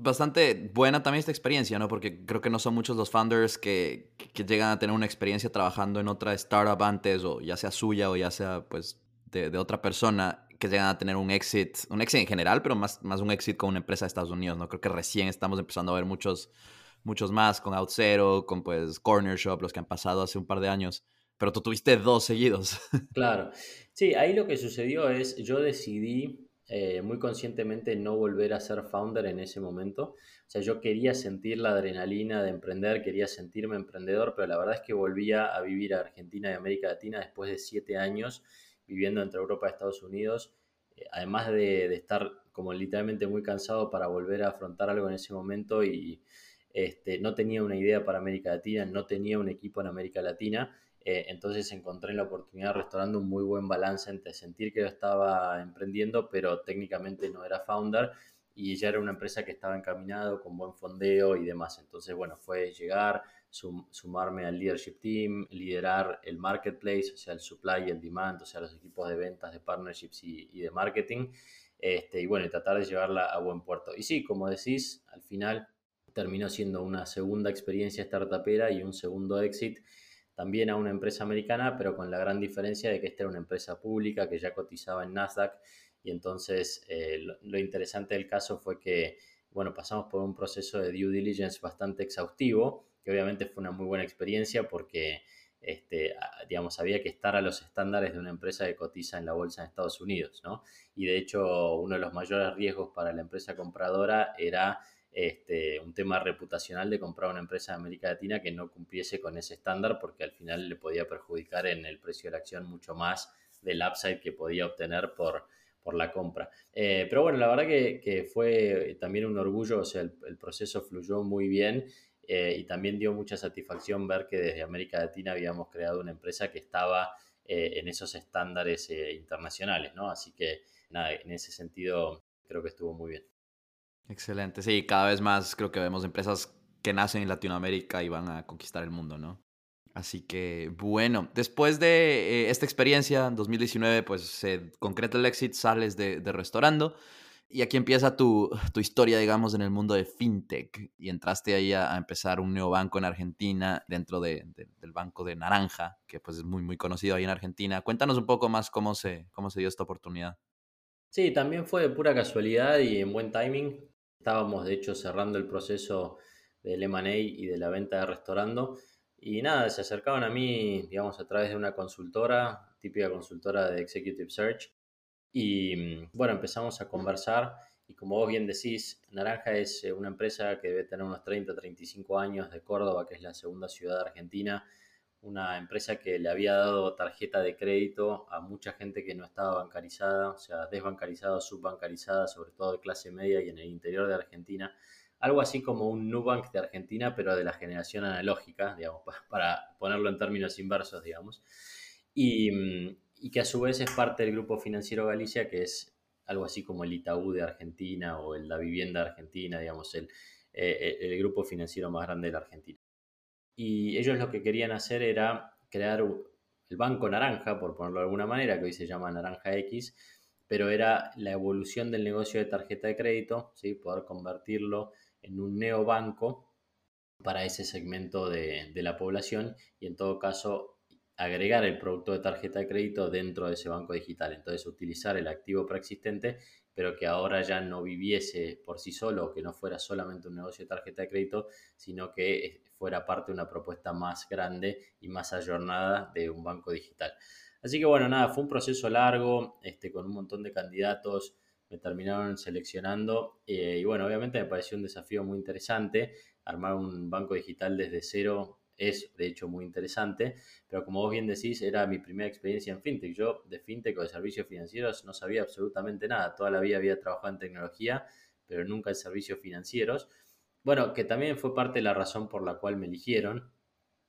Bastante buena también esta experiencia, ¿no? Porque creo que no son muchos los founders que, que llegan a tener una experiencia trabajando en otra startup antes, o ya sea suya o ya sea pues de, otra persona que llegan a tener un exit, un exit en general, pero más, más un exit con una empresa de Estados Unidos, ¿no? Creo que recién estamos empezando a ver muchos, muchos más con OutZero, con pues Corner Shop, los que han pasado hace un par de años, pero tú tuviste dos seguidos. (laughs) Claro, sí, ahí lo que sucedió es, yo decidí eh, muy conscientemente no volver a ser founder en ese momento. O sea, yo quería sentir la adrenalina de emprender, quería sentirme emprendedor, pero la verdad es que volvía a vivir a Argentina y América Latina después de siete años viviendo entre Europa y Estados Unidos, eh, además de, estar como literalmente muy cansado para volver a afrontar algo en ese momento y este, no tenía una idea para América Latina, no tenía un equipo en América Latina, eh, entonces encontré en la oportunidad restaurando un muy buen balance entre sentir que yo estaba emprendiendo, pero técnicamente no era founder y ya era una empresa que estaba encaminado con buen fondeo y demás. Entonces, bueno, fue llegar, sumarme al leadership team, liderar el marketplace, o sea, el supply y el demand, o sea, los equipos de ventas, de partnerships y, de marketing. Este, y bueno, y tratar de llevarla a buen puerto. Y sí, como decís, al final terminó siendo una segunda experiencia startupera y un segundo exit también a una empresa americana, pero con la gran diferencia de que esta era una empresa pública que ya cotizaba en Nasdaq y entonces eh, lo, interesante del caso fue que, bueno, pasamos por un proceso de due diligence bastante exhaustivo obviamente fue una muy buena experiencia porque, este, digamos, había que estar a los estándares de una empresa que cotiza en la bolsa en Estados Unidos, ¿no? Y de hecho, uno de los mayores riesgos para la empresa compradora era este, un tema reputacional de comprar una empresa de América Latina que no cumpliese con ese estándar porque al final le podía perjudicar en el precio de la acción mucho más del upside que podía obtener por, por la compra. Eh, pero bueno, la verdad que, fue también un orgullo, o sea, el proceso fluyó muy bien eh, y también dio mucha satisfacción ver que desde América Latina habíamos creado una empresa que estaba eh, en esos estándares internacionales, ¿no? Así que nada, en ese sentido creo que estuvo muy bien. Excelente, sí, cada vez más creo que vemos empresas que nacen en Latinoamérica y van a conquistar el mundo, ¿no? Así que bueno, después de esta experiencia en 2019, pues se concreta el exit, sales de, de restaurando. Y aquí empieza tu, historia, digamos, en el mundo de fintech. Y entraste ahí a, empezar un nuevo banco en Argentina, dentro del banco de Naranja, que pues es muy, muy conocido ahí en Argentina. Cuéntanos un poco más cómo se, cómo se dio esta oportunidad. Sí, también fue de pura casualidad y en buen timing. Estábamos, de hecho, cerrando el proceso del M&A y de la venta de restaurando. Y nada, se acercaban a mí, digamos, a través de una consultora, típica consultora de Executive Search, y mm, bueno, empezamos a conversar y como vos bien decís, Naranja es eh, una empresa que debe tener unos 30, 35 años de Córdoba, que es la segunda ciudad de Argentina, una empresa que le había dado tarjeta de crédito a mucha gente que no estaba bancarizada, o sea, desbancarizada, subbancarizada, sobre todo de clase media y en el interior de Argentina. Algo así como un Nubank de Argentina, pero de la generación analógica, digamos, para ponerlo en términos inversos, digamos. Y, mm, y que a su vez es parte del Grupo Financiero Galicia, que es algo así como el Itaú de Argentina o el, la Vivienda Argentina, digamos, el, eh, el, grupo financiero más grande de la Argentina. Y ellos lo que querían hacer era crear el Banco Naranja, por ponerlo de alguna manera, que hoy se llama Naranja X, pero era la evolución del negocio de tarjeta de crédito, ¿sí? poder convertirlo en un neobanco para ese segmento de, de la población y en todo caso agregar el producto de tarjeta de crédito dentro de ese banco digital. Entonces, utilizar el activo preexistente, pero que ahora ya no viviese por sí solo, que no fuera solamente un negocio de tarjeta de crédito, sino que eh, fuera parte de una propuesta más grande y más ayornada de un banco digital. Así que bueno, nada, fue un proceso largo, este, con un montón de candidatos, me terminaron seleccionando eh, y bueno, obviamente me pareció un desafío muy interesante armar un banco digital desde cero es de hecho muy interesante, pero como vos bien decís, era mi primera experiencia en fintech. Yo de fintech o de servicios financieros no sabía absolutamente nada. Toda la vida había trabajado en tecnología, pero nunca en servicios financieros. Bueno, que también fue parte de la razón por la cual me eligieron,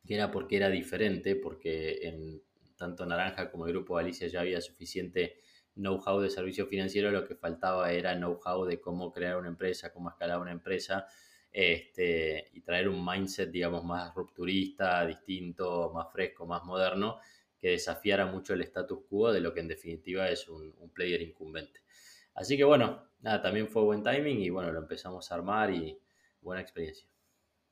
que era porque era diferente, porque en tanto Naranja como el Grupo Galicia ya había suficiente know-how de servicio financiero, lo que faltaba era know-how de cómo crear una empresa, cómo escalar una empresa este, y traer un mindset, digamos, más rupturista, distinto, más fresco, más moderno, que desafiara mucho el status quo de lo que en definitiva es un, player incumbente. Así que bueno, nada, también fue buen timing y bueno, lo empezamos a armar y buena experiencia.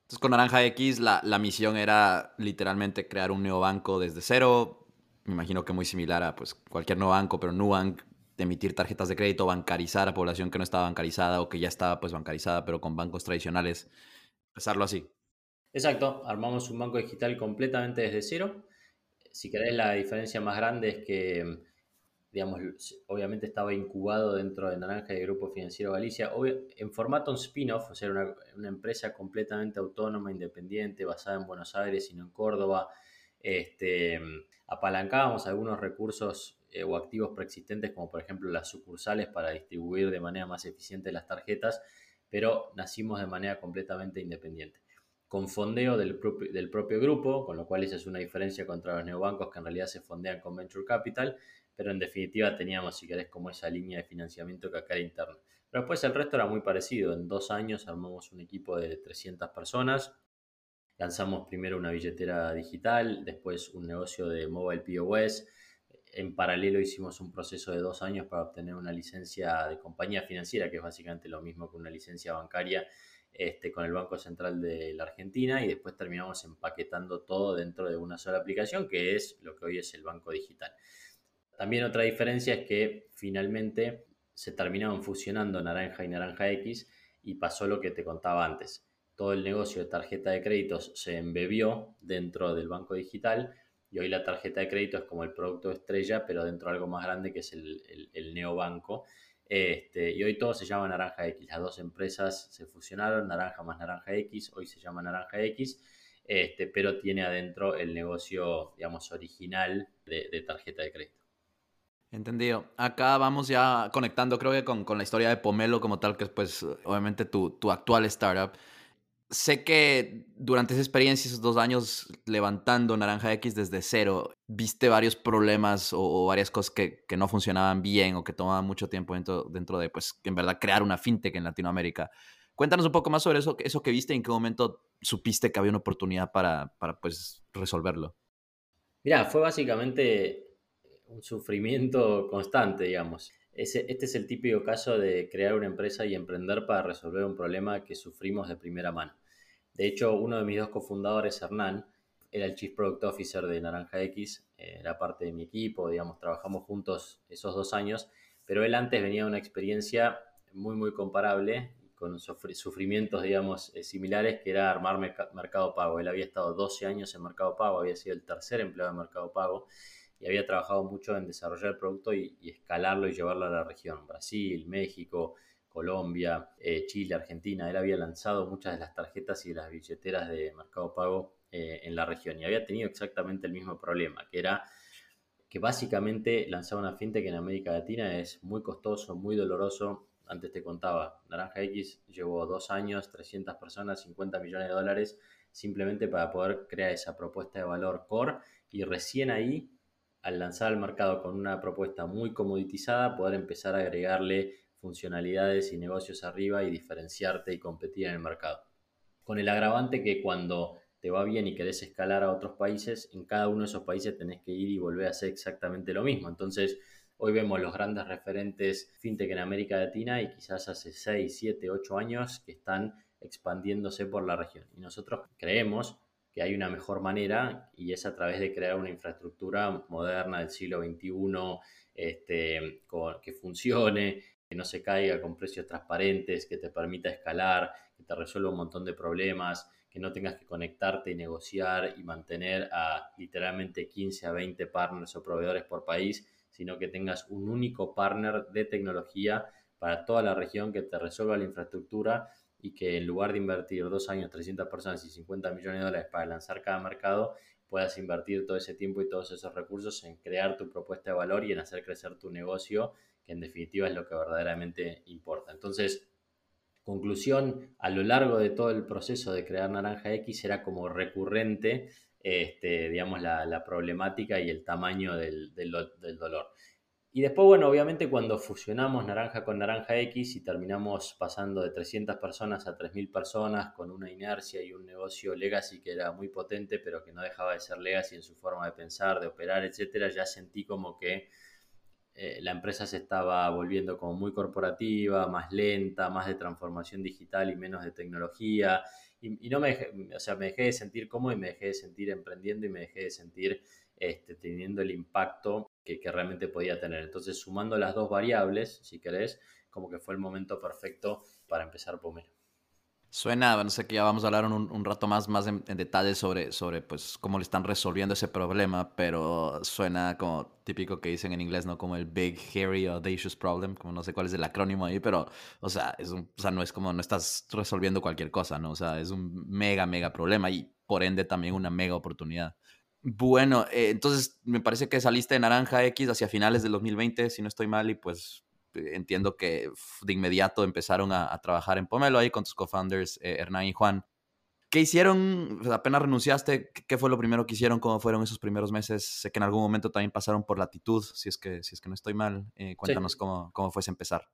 Entonces con Naranja X la, la misión era literalmente crear un neobanco desde cero, me imagino que muy similar a pues, cualquier neobanco, pero Nubank emitir tarjetas de crédito, bancarizar a población que no estaba bancarizada o que ya estaba pues bancarizada, pero con bancos tradicionales, empezarlo así. Exacto, armamos un banco digital completamente desde cero. Si querés, la diferencia más grande es que, digamos, obviamente estaba incubado dentro de Naranja y Grupo Financiero Galicia, en formato spin-off, o sea, una, una empresa completamente autónoma, independiente, basada en Buenos Aires y no en Córdoba. Este, apalancábamos algunos recursos eh, o activos preexistentes, como por ejemplo las sucursales para distribuir de manera más eficiente las tarjetas, pero nacimos de manera completamente independiente. Con fondeo del, del propio grupo, con lo cual esa es una diferencia contra los neobancos que en realidad se fondean con Venture Capital, pero en definitiva teníamos, si querés, como esa línea de financiamiento que acá era interno. Pero después el resto era muy parecido. En dos años armamos un equipo de 300 personas. Lanzamos primero una billetera digital, después un negocio de mobile POS, en paralelo hicimos un proceso de dos años para obtener una licencia de compañía financiera, que es básicamente lo mismo que una licencia bancaria este, con el Banco Central de la Argentina y después terminamos empaquetando todo dentro de una sola aplicación, que es lo que hoy es el Banco Digital. También otra diferencia es que finalmente se terminaron fusionando Naranja y Naranja X y pasó lo que te contaba antes. Todo el negocio de tarjeta de créditos se embebió dentro del Banco Digital, y hoy la tarjeta de crédito es como el producto estrella, pero dentro de algo más grande que es el, el, neobanco. Este, y hoy todo se llama Naranja X. Las dos empresas se fusionaron, Naranja más Naranja X, hoy se llama Naranja X, este, pero tiene adentro el negocio, digamos, original de, tarjeta de crédito. Entendido. Acá vamos ya conectando, creo que con, con, la historia de Pomelo como tal, que es pues obviamente tu, tu actual startup sé que durante esa experiencia, esos dos años levantando Naranja X desde cero, viste varios problemas o, varias cosas que, que, no funcionaban bien o que tomaban mucho tiempo dentro, dentro de, pues, en verdad crear una fintech en Latinoamérica. Cuéntanos un poco más sobre eso, eso que viste y en qué momento supiste que había una oportunidad para, para pues, resolverlo. Mira, fue básicamente un sufrimiento constante, digamos este es el típico caso de crear una empresa y emprender para resolver un problema que sufrimos de primera mano. De hecho, uno de mis dos cofundadores, Hernán, era el Chief Product Officer de Naranja X, eh, era parte de mi equipo, digamos, trabajamos juntos esos dos años, pero él antes venía de una experiencia muy, muy comparable, con sufrimientos, digamos, eh, similares, que era armar Mercado Pago. Él había estado 12 años en Mercado Pago, había sido el tercer empleado de Mercado Pago y había trabajado mucho en desarrollar el producto y, escalarlo y llevarlo a la región. Brasil, México, Colombia, eh, Chile, Argentina. Él había lanzado muchas de las tarjetas y de las billeteras de Mercado Pago eh, en la región y había tenido exactamente el mismo problema, que era que básicamente lanzar una fintech en América Latina es muy costoso, muy doloroso. Antes te contaba, Naranja X llevó dos años, 300 personas, 50 millones de dólares, simplemente para poder crear esa propuesta de valor core y recién ahí al lanzar al mercado con una propuesta muy comoditizada, poder empezar a agregarle funcionalidades y negocios arriba y diferenciarte y competir en el mercado. Con el agravante que cuando te va bien y querés escalar a otros países, en cada uno de esos países tenés que ir y volver a hacer exactamente lo mismo. Entonces, hoy vemos los grandes referentes fintech en América Latina y quizás hace 6, 7, 8 años que están expandiéndose por la región. Y nosotros creemos que hay una mejor manera y es a través de crear una infraestructura moderna del siglo XXI este, que funcione, que no se caiga con precios transparentes, que te permita escalar, que te resuelva un montón de problemas, que no tengas que conectarte y negociar y mantener a literalmente 15 a 20 partners o proveedores por país, sino que tengas un único partner de tecnología para toda la región que te resuelva la infraestructura y que en lugar de invertir dos años, 300 personas y 50 millones de dólares para lanzar cada mercado, puedas invertir todo ese tiempo y todos esos recursos en crear tu propuesta de valor y en hacer crecer tu negocio, que en definitiva es lo que verdaderamente importa. Entonces, conclusión, a lo largo de todo el proceso de crear Naranja X era como recurrente, este, digamos, la, problemática y el tamaño del, del dolor. Y después, bueno, obviamente cuando fusionamos Naranja con Naranja X y terminamos pasando de 300 personas a 3.000 personas con una inercia y un negocio legacy que era muy potente, pero que no dejaba de ser legacy en su forma de pensar, de operar, etcétera, ya sentí como que eh, la empresa se estaba volviendo como muy corporativa, más lenta, más de transformación digital y menos de tecnología. Y, no me dejé, o sea, me dejé de sentir cómodo y me dejé de sentir emprendiendo y me dejé de sentir este, teniendo el impacto que, realmente podía tener. Entonces, sumando las dos variables, si querés, como que fue el momento perfecto para empezar Pomelo. Suena, no sé que ya vamos a hablar un, rato más, más en, detalle sobre, sobre pues, cómo le están resolviendo ese problema, pero suena como típico que dicen en inglés, ¿no? Como el Big, Hairy, Audacious Problem, como no sé cuál es el acrónimo ahí, pero, o sea, es un, o sea, no es como, no estás resolviendo cualquier cosa, ¿no? O sea, es un mega, mega problema y por ende también una mega oportunidad. Bueno, eh, entonces me parece que saliste de Naranja X hacia finales del 2020, si no estoy mal, y pues eh, entiendo que de inmediato empezaron a, trabajar en Pomelo ahí con tus co-founders eh, Hernán y Juan. ¿Qué hicieron? Apenas renunciaste, ¿qué fue lo primero que hicieron? ¿Cómo fueron esos primeros meses? Sé que en algún momento también pasaron por latitud, si es que, si es que no estoy mal. cuéntanos cómo, cómo fue ese empezar.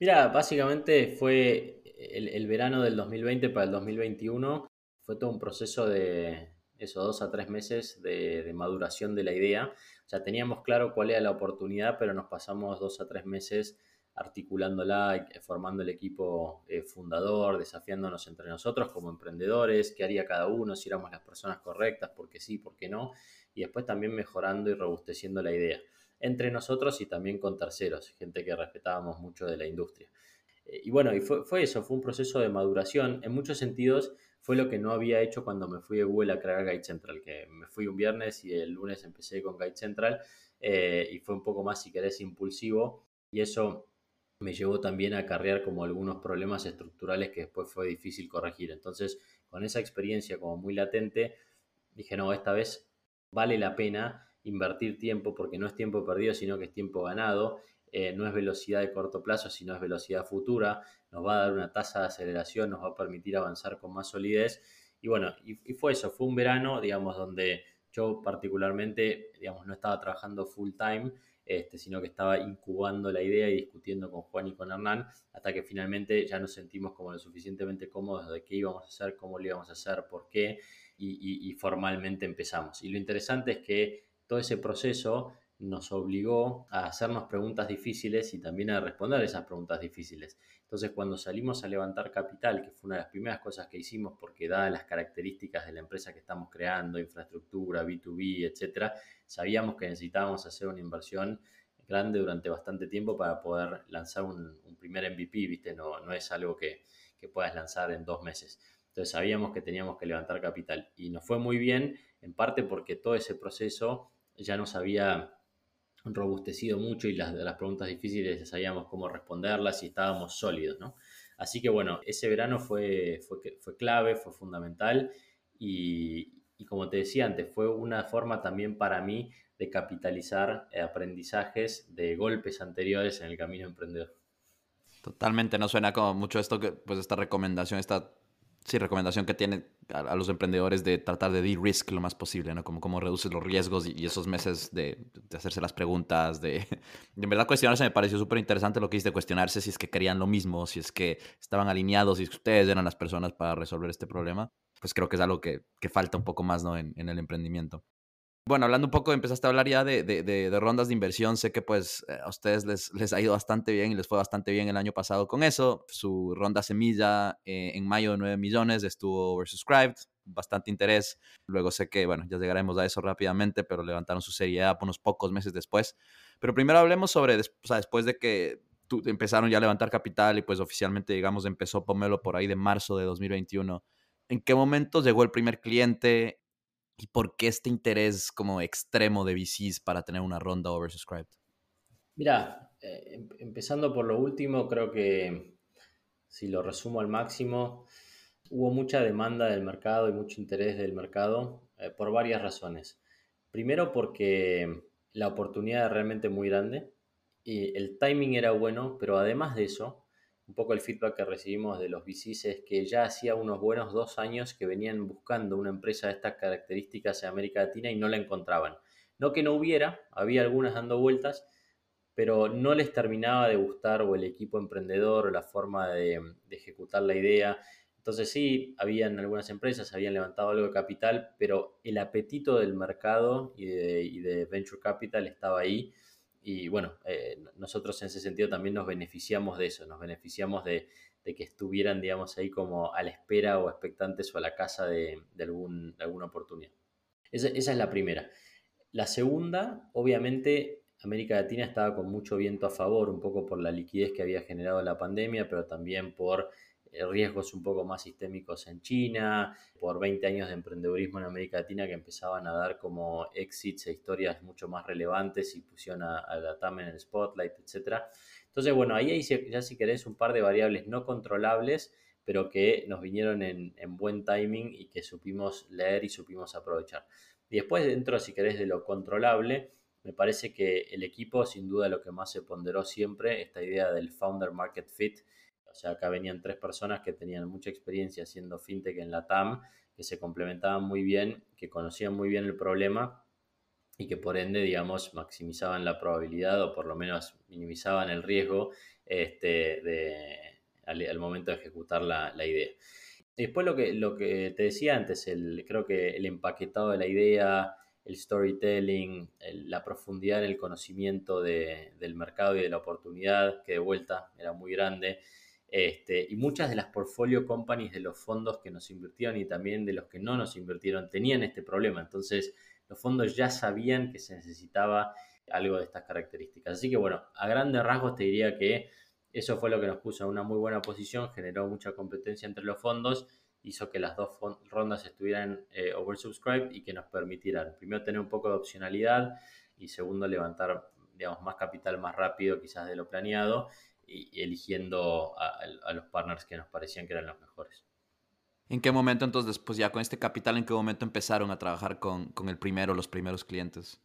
Mira, básicamente fue el, el, verano del 2020 para el 2021. Fue todo un proceso de, esos dos a tres meses de, maduración de la idea. O sea, teníamos claro cuál era la oportunidad, pero nos pasamos dos a tres meses articulándola, formando el equipo eh, fundador, desafiándonos entre nosotros como emprendedores, qué haría cada uno, si éramos las personas correctas, por qué sí, por qué no, y después también mejorando y robusteciendo la idea, entre nosotros y también con terceros, gente que respetábamos mucho de la industria. Eh, y bueno, y fue eso, fue un proceso de maduración, en muchos sentidos fue lo que no había hecho cuando me fui de Google a crear Guide Central, que me fui un viernes y el lunes empecé con Guide Central eh, y fue un poco más, si querés, impulsivo y eso me llevó también a acarrear como algunos problemas estructurales que después fue difícil corregir. Entonces, con esa experiencia como muy latente, dije, no, esta vez vale la pena invertir tiempo porque no es tiempo perdido, sino que es tiempo ganado eh, no es velocidad de corto plazo, sino es velocidad futura, nos va a dar una tasa de aceleración, nos va a permitir avanzar con más solidez. Y bueno, y, fue eso, fue un verano, digamos, donde yo particularmente, digamos, no estaba trabajando full time, este, sino que estaba incubando la idea y discutiendo con Juan y con Hernán, hasta que finalmente ya nos sentimos como lo suficientemente cómodos de qué íbamos a hacer, cómo lo íbamos a hacer, por qué, y formalmente empezamos. Y lo interesante es que todo ese proceso nos obligó a hacernos preguntas difíciles y también a responder esas preguntas difíciles. Entonces, cuando salimos a levantar capital, que fue una de las primeras cosas que hicimos, porque dadas las características de la empresa que estamos creando, infraestructura, B2B, etcétera, sabíamos que necesitábamos hacer una inversión grande durante bastante tiempo para poder lanzar un, primer MVP, ¿viste? No, no es algo que, que puedas lanzar en dos meses. Entonces sabíamos que teníamos que levantar capital y nos fue muy bien, en parte porque todo ese proceso ya nos había robustecido mucho y las, las preguntas difíciles sabíamos cómo responderlas y estábamos sólidos, ¿no? Así que bueno, ese verano fue, fue, fue clave, fue fundamental y, y, como te decía antes, fue una forma también para mí de capitalizar aprendizajes de golpes anteriores en el camino emprendedor. Totalmente, no suena como mucho esto que, pues esta recomendación, esta sí, recomendación que tiene a, los emprendedores de tratar de de-risk lo más posible, ¿no? Como cómo reduces los riesgos y, esos meses de, hacerse las preguntas, de, (laughs) en verdad cuestionarse me pareció súper interesante lo que hiciste, cuestionarse si es que querían lo mismo, si es que estaban alineados, si ustedes eran las personas para resolver este problema, pues creo que es algo que, que falta un poco más, ¿no? En, en el emprendimiento. Bueno, hablando un poco, empezaste a hablar ya de, de, rondas de inversión. Sé que pues eh, a ustedes les, les, ha ido bastante bien y les fue bastante bien el año pasado con eso. Su ronda semilla eh, en mayo de 9 millones estuvo oversubscribed, bastante interés. Luego sé que, bueno, ya llegaremos a eso rápidamente, pero levantaron su serie A unos pocos meses después. Pero primero hablemos sobre, o sea, después de que tú, empezaron ya a levantar capital y pues oficialmente, digamos, empezó Pomelo por ahí de marzo de 2021. ¿En qué momento llegó el primer cliente? ¿Y por qué este interés como extremo de VCs para tener una ronda oversubscribed? Mira, eh, em, empezando por lo último, creo que si lo resumo al máximo, hubo mucha demanda del mercado y mucho interés del mercado eh, por varias razones. Primero porque la oportunidad era realmente muy grande y el timing era bueno, pero además de eso, un poco el feedback que recibimos de los VCs es que ya hacía unos buenos dos años que venían buscando una empresa de estas características en América Latina y no la encontraban. No que no hubiera, había algunas dando vueltas, pero no les terminaba de gustar o el equipo emprendedor o la forma de, ejecutar la idea. Entonces sí, habían algunas empresas, habían levantado algo de capital, pero el apetito del mercado y de, y de venture capital estaba ahí y bueno, eh, nosotros en ese sentido también nos beneficiamos de eso, nos beneficiamos de, que estuvieran, digamos, ahí como a la espera o expectantes o a la casa de, algún, alguna oportunidad. Esa, esa, es la primera. La segunda, obviamente, América Latina estaba con mucho viento a favor, un poco por la liquidez que había generado la pandemia, pero también por riesgos un poco más sistémicos en China, por 20 años de emprendedurismo en América Latina que empezaban a dar como exits e historias mucho más relevantes y pusieron a, la TAM en el spotlight, etc. Entonces, bueno, ahí hay ya si querés un par de variables no controlables, pero que nos vinieron en, en buen timing y que supimos leer y supimos aprovechar. Y después, dentro, si querés, de lo controlable, me parece que el equipo, sin duda, lo que más se ponderó siempre, esta idea del founder market fit, sea, acá venían tres personas que tenían mucha experiencia haciendo fintech en la TAM, que se complementaban muy bien, que conocían muy bien el problema y que por ende, digamos, maximizaban la probabilidad o por lo menos minimizaban el riesgo este, de, al, momento de ejecutar la, idea. Después lo que, lo que te decía antes, el, creo que el empaquetado de la idea, el storytelling, la profundidad en el conocimiento del mercado y de la oportunidad, que de vuelta era muy grande, este, y muchas de las portfolio companies de los fondos que nos invirtieron y también de los que no nos invirtieron tenían este problema. Entonces, los fondos ya sabían que se necesitaba algo de estas características. Así que, bueno, a grandes rasgos te diría que eso fue lo que nos puso en una muy buena posición, generó mucha competencia entre los fondos, hizo que las dos rondas estuvieran eh, oversubscribed y que nos permitieran, primero, tener un poco de opcionalidad y segundo, levantar, digamos, más capital más rápido quizás de lo planeado y, eligiendo a, los partners que nos parecían que eran los mejores. ¿En qué momento entonces, después ya con este capital, en qué momento empezaron a trabajar con, con el primero, los primeros clientes?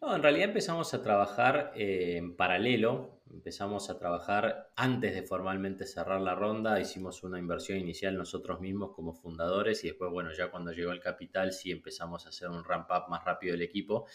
No, en realidad empezamos a trabajar eh, en paralelo, empezamos a trabajar antes de formalmente cerrar la ronda, hicimos una inversión inicial nosotros mismos como fundadores y después, bueno, ya cuando llegó el capital sí empezamos a hacer un ramp up más rápido del equipo.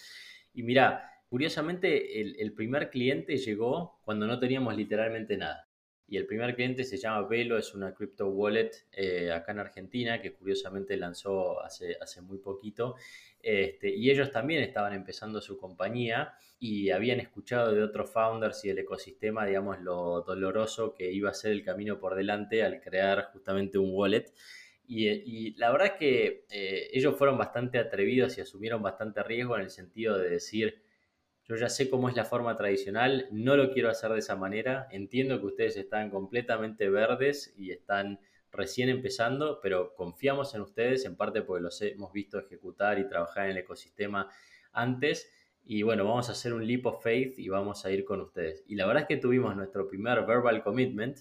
Y mira, Curiosamente, el, primer cliente llegó cuando no teníamos literalmente nada. Y el primer cliente se llama Velo, es una crypto wallet eh, acá en Argentina que curiosamente lanzó hace, hace muy poquito. Este, y ellos también estaban empezando su compañía y habían escuchado de otros founders y del ecosistema, digamos, lo doloroso que iba a ser el camino por delante al crear justamente un wallet. Y, la verdad que eh, ellos fueron bastante atrevidos y asumieron bastante riesgo en el sentido de decir, yo ya sé cómo es la forma tradicional, no lo quiero hacer de esa manera. Entiendo que ustedes están completamente verdes y están recién empezando, pero confiamos en ustedes, en parte porque los hemos visto ejecutar y trabajar en el ecosistema antes. Y bueno, vamos a hacer un leap of faith y vamos a ir con ustedes. Y la verdad es que tuvimos nuestro primer verbal commitment.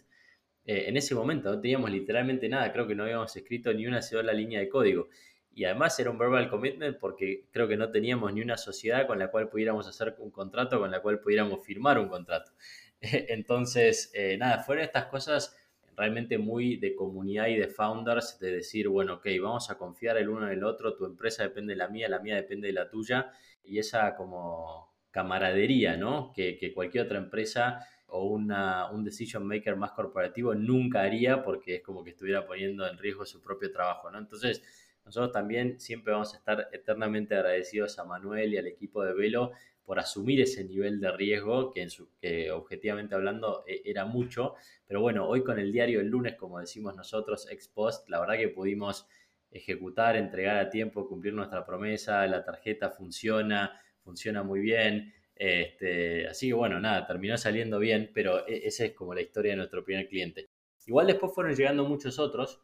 Eh, en ese momento no teníamos literalmente nada, creo que no habíamos escrito ni una sola línea de código y además era un verbal commitment porque creo que no teníamos ni una sociedad con la cual pudiéramos hacer un contrato, con la cual pudiéramos firmar un contrato. (laughs) Entonces, eh, nada, fueron estas cosas realmente muy de comunidad y de founders, de decir, bueno, ok, vamos a confiar el uno en el otro, tu empresa depende de la mía, la mía depende de la tuya, y esa como camaradería, ¿no? Que, que cualquier otra empresa o una, un decision maker más corporativo nunca haría porque es como que estuviera poniendo en riesgo su propio trabajo, ¿no? Entonces, nosotros también siempre vamos a estar eternamente agradecidos a Manuel y al equipo de Velo por asumir ese nivel de riesgo que, que objetivamente hablando e, era mucho. Pero bueno, hoy con el diario el lunes, como decimos nosotros, ex post, la verdad que pudimos ejecutar, entregar a tiempo, cumplir nuestra promesa, la tarjeta funciona, funciona muy bien. Este, así que bueno, nada, terminó saliendo bien, pero e, esa es como la historia de nuestro primer cliente. Igual después fueron llegando muchos otros.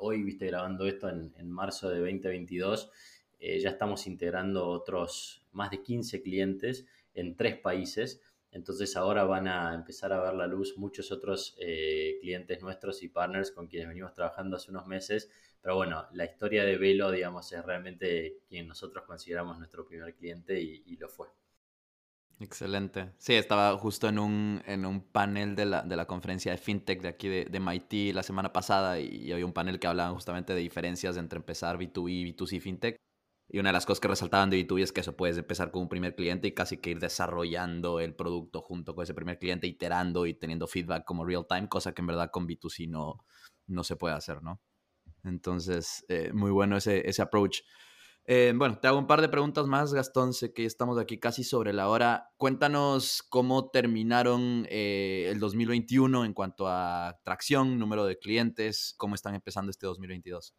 Hoy, viste, grabando esto en, en marzo de 2022, eh, ya estamos integrando otros más de 15 clientes en tres países. Entonces ahora van a empezar a ver la luz muchos otros eh, clientes nuestros y partners con quienes venimos trabajando hace unos meses. Pero bueno, la historia de Velo, digamos, es realmente quien nosotros consideramos nuestro primer cliente y, lo fue. Excelente. Sí, estaba justo en un, en un panel de la, de la conferencia de FinTech de aquí de, de MIT la semana pasada y, y había un panel que hablaba justamente de diferencias entre empezar B2B y B2C FinTech. Y una de las cosas que resaltaban de B2B es que eso puedes empezar con un primer cliente y casi que ir desarrollando el producto junto con ese primer cliente, iterando y teniendo feedback como real time, cosa que en verdad con B2C no, no se puede hacer, ¿no? Entonces, eh, muy bueno ese, ese approach. Eh, bueno, te hago un par de preguntas más, Gastón. Sé que estamos aquí casi sobre la hora. Cuéntanos cómo terminaron eh, el 2021 en cuanto a tracción, número de clientes, cómo están empezando este 2022.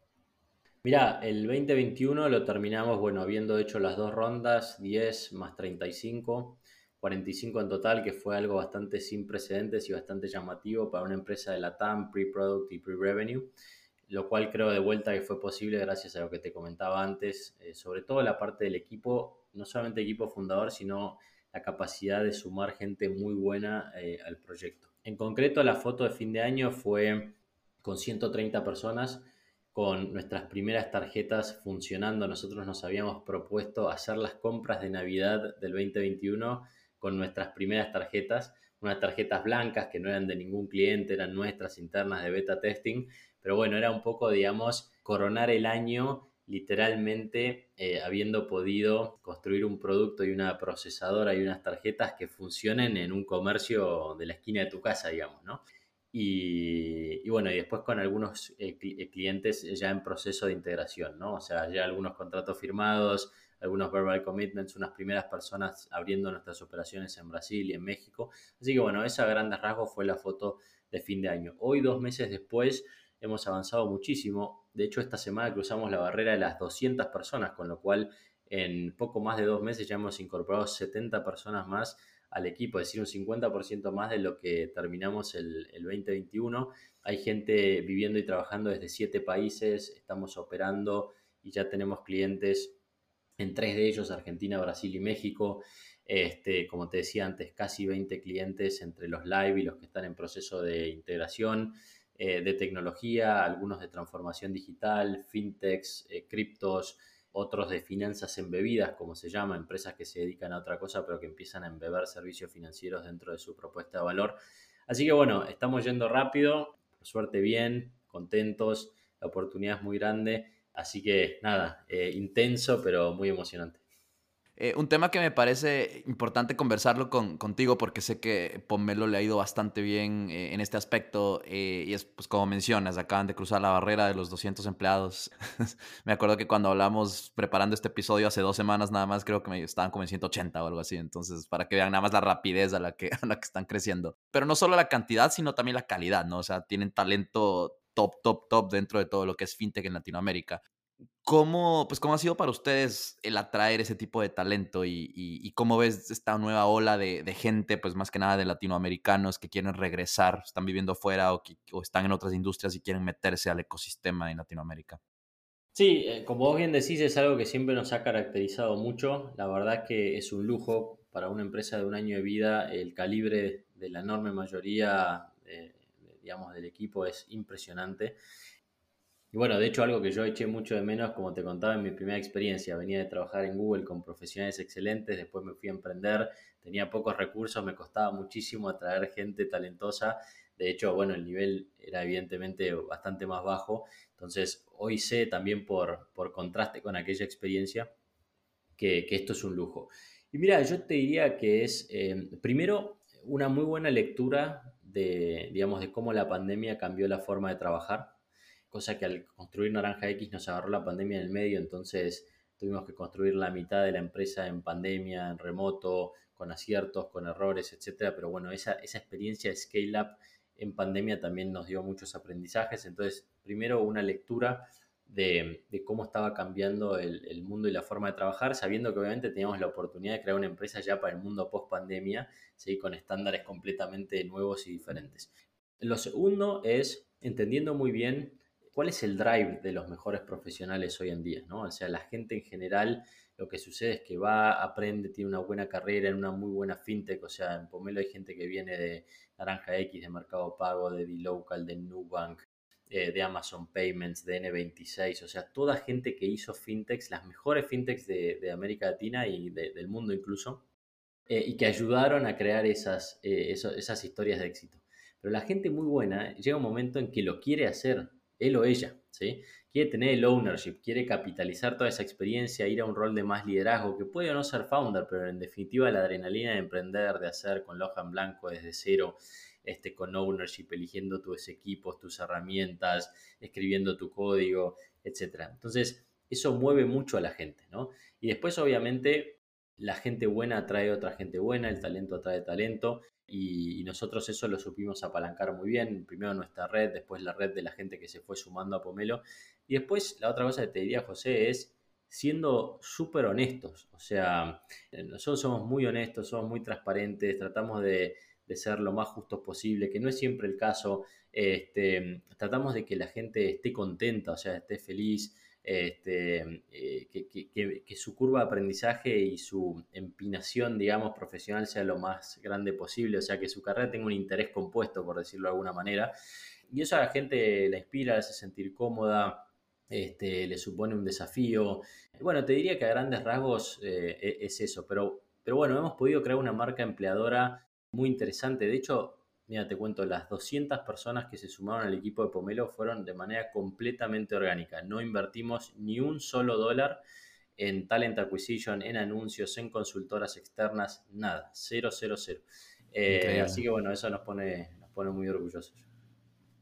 Mira, el 2021 lo terminamos, bueno, habiendo hecho las dos rondas, 10 más 35, 45 en total, que fue algo bastante sin precedentes y bastante llamativo para una empresa de la TAM, pre-product y pre-revenue, lo cual creo de vuelta que fue posible gracias a lo que te comentaba antes, eh, sobre todo la parte del equipo, no solamente equipo fundador, sino la capacidad de sumar gente muy buena eh, al proyecto. En concreto, la foto de fin de año fue con 130 personas con nuestras primeras tarjetas funcionando. Nosotros nos habíamos propuesto hacer las compras de Navidad del 2021 con nuestras primeras tarjetas, unas tarjetas blancas que no eran de ningún cliente, eran nuestras internas de beta testing, pero bueno, era un poco, digamos, coronar el año literalmente eh, habiendo podido construir un producto y una procesadora y unas tarjetas que funcionen en un comercio de la esquina de tu casa, digamos, ¿no? Y, bueno, y después con algunos eh, eh, clientes ya en proceso de integración, ¿no? O sea, ya algunos contratos firmados, algunos verbal commitments, unas primeras personas abriendo nuestras operaciones en Brasil y en México. Así que bueno, esa a grandes rasgos fue la foto de fin de año. Hoy, dos meses después, hemos avanzado muchísimo. De hecho, esta semana cruzamos la barrera de las 200 personas, con lo cual en poco más de dos meses ya hemos incorporado 70 personas más al equipo, es decir, un 50% más de lo que terminamos el, 2021. Hay gente viviendo y trabajando desde siete países, estamos operando y ya tenemos clientes en tres de ellos, Argentina, Brasil y México. Este, como te decía antes, casi 20 clientes entre los live y los que están en proceso de integración, eh, de tecnología, algunos de transformación digital, fintechs, eh, criptos, otros de finanzas embebidas, como se llama, empresas que se dedican a otra cosa pero que empiezan a embeber servicios financieros dentro de su propuesta de valor. Así que bueno, estamos yendo rápido, por suerte bien, contentos, la oportunidad es muy grande, así que nada, eh, intenso pero muy emocionante. Eh, un tema que me parece importante conversarlo con, contigo porque sé que Pomelo le ha ido bastante bien eh, en este aspecto eh, y es, pues como mencionas, acaban de cruzar la barrera de los 200 empleados. (laughs) me acuerdo que cuando hablamos preparando este episodio hace dos semanas nada más, creo que me estaban como en 180 o algo así. Entonces, para que vean nada más la rapidez a la que, (laughs) a la que están creciendo. Pero no solo la cantidad, sino también la calidad, ¿no? O sea, tienen talento top, top, top dentro de todo lo que es fintech en Latinoamérica. ¿Cómo, pues, ¿Cómo ha sido para ustedes el atraer ese tipo de talento y, cómo ves esta nueva ola de, gente, pues más que nada de latinoamericanos que quieren regresar, están viviendo fuera o, están en otras industrias y quieren meterse al ecosistema en Latinoamérica? Sí, eh, como vos bien decís, es algo que siempre nos ha caracterizado mucho. La verdad que es un lujo para una empresa de un año de vida. El calibre de la enorme mayoría, digamos, del equipo es impresionante. Y bueno, de hecho algo que yo eché mucho de menos, como te contaba en mi primera experiencia, venía de trabajar en Google con profesionales excelentes, después me fui a emprender, tenía pocos recursos, me costaba muchísimo atraer gente talentosa, de hecho, bueno, el nivel era evidentemente bastante más bajo, entonces hoy sé también por, por contraste con aquella experiencia que, que, esto es un lujo. Y mira, yo te diría que es, eh, primero, una muy buena lectura de, digamos, de cómo la pandemia cambió la forma de trabajar cosa que al construir Naranja X nos agarró la pandemia en el medio, entonces tuvimos que construir la mitad de la empresa en pandemia, en remoto, con aciertos, con errores, etcétera. Pero bueno, esa, esa experiencia de scale up en pandemia también nos dio muchos aprendizajes. Entonces, primero una lectura de, cómo estaba cambiando el, mundo y la forma de trabajar, sabiendo que obviamente teníamos la oportunidad de crear una empresa ya para el mundo post pandemia, ¿sí? con estándares completamente nuevos y diferentes. Lo segundo es entendiendo muy bien cuál es el drive de los mejores profesionales hoy en día, ¿no? O sea, la gente en general, lo que sucede es que va, aprende, tiene una buena carrera en una muy buena fintech, o sea, en Pomelo hay gente que viene de Naranja X, de Mercado Pago, de D-Local, de Nubank, eh, de Amazon Payments, de N26, o sea, toda gente que hizo fintechs, las mejores fintechs de, América Latina y del mundo incluso, eh, y que ayudaron a crear esas, eh, esas historias de éxito. Pero la gente muy buena llega un momento en que lo quiere hacer, él o ella, ¿sí? Quiere tener el ownership, quiere capitalizar toda esa experiencia, ir a un rol de más liderazgo, que puede o no ser founder, pero en definitiva la adrenalina de emprender, de hacer con loja en blanco desde cero, este, con ownership, eligiendo tus equipos, tus herramientas, escribiendo tu código, etc. Entonces, eso mueve mucho a la gente, ¿no? Y después, obviamente, la gente buena atrae otra gente buena, el talento atrae talento y, nosotros eso lo supimos apalancar muy bien. Primero nuestra red, después la red de la gente que se fue sumando a Pomelo. Y después la otra cosa que te diría, José, es siendo súper honestos. O sea, nosotros somos muy honestos, somos muy transparentes, tratamos de, ser lo más justos posible, que no es siempre el caso. Este, tratamos de que la gente esté contenta, o sea, esté feliz este, eh, que, su curva de aprendizaje y su empinación, digamos, profesional sea lo más grande posible, o sea, que su carrera tenga un interés compuesto, por decirlo de alguna manera. Y eso a la gente la inspira, la hace sentir cómoda, este, le supone un desafío. Bueno, te diría que a grandes rasgos eh, e, es eso, pero, pero bueno, hemos podido crear una marca empleadora muy interesante. De hecho, Mira, te cuento, las 200 personas que se sumaron al equipo de Pomelo fueron de manera completamente orgánica. No invertimos ni un solo dólar en talent acquisition, en anuncios, en consultoras externas, nada, cero, cero, cero. Eh, así que bueno, eso nos pone, nos pone muy orgullosos.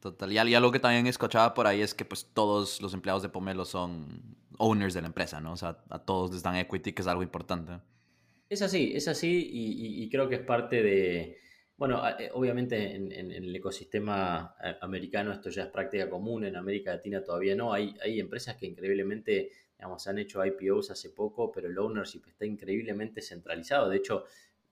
Total, y algo que también escuchaba por ahí es que pues todos los empleados de Pomelo son owners de la empresa, ¿no? O sea, a todos les dan equity, que es algo importante. Es así, es así y creo que es parte de, bueno, eh, obviamente en, el ecosistema eh, americano esto ya es práctica común, en América Latina todavía no. Hay, hay empresas que increíblemente, digamos, han hecho IPOs hace poco, pero el ownership está increíblemente centralizado. De hecho,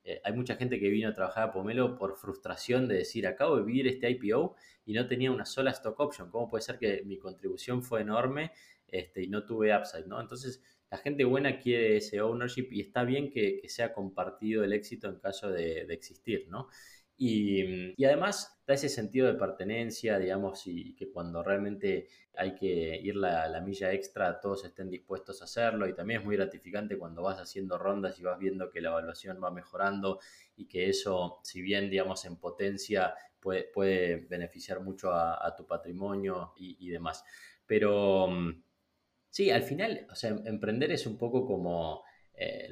eh, hay mucha gente que vino a trabajar a Pomelo por frustración de decir, acabo de vivir este IPO y no tenía una sola stock option. ¿Cómo puede ser que mi contribución fue enorme este, y no tuve upside? ¿no? Entonces, la gente buena quiere ese ownership y está bien que, sea compartido el éxito en caso de, de existir, ¿no? Mm, y, además da ese sentido de pertenencia, digamos, y que cuando realmente hay que ir la, la, milla extra, todos estén dispuestos a hacerlo. Y también es muy gratificante cuando vas haciendo rondas y vas viendo que la evaluación va mejorando y que eso, si bien, digamos, en potencia puede, puede beneficiar mucho a, tu patrimonio y, y, demás. Pero mm, sí, al final, o sea, emprender es un poco como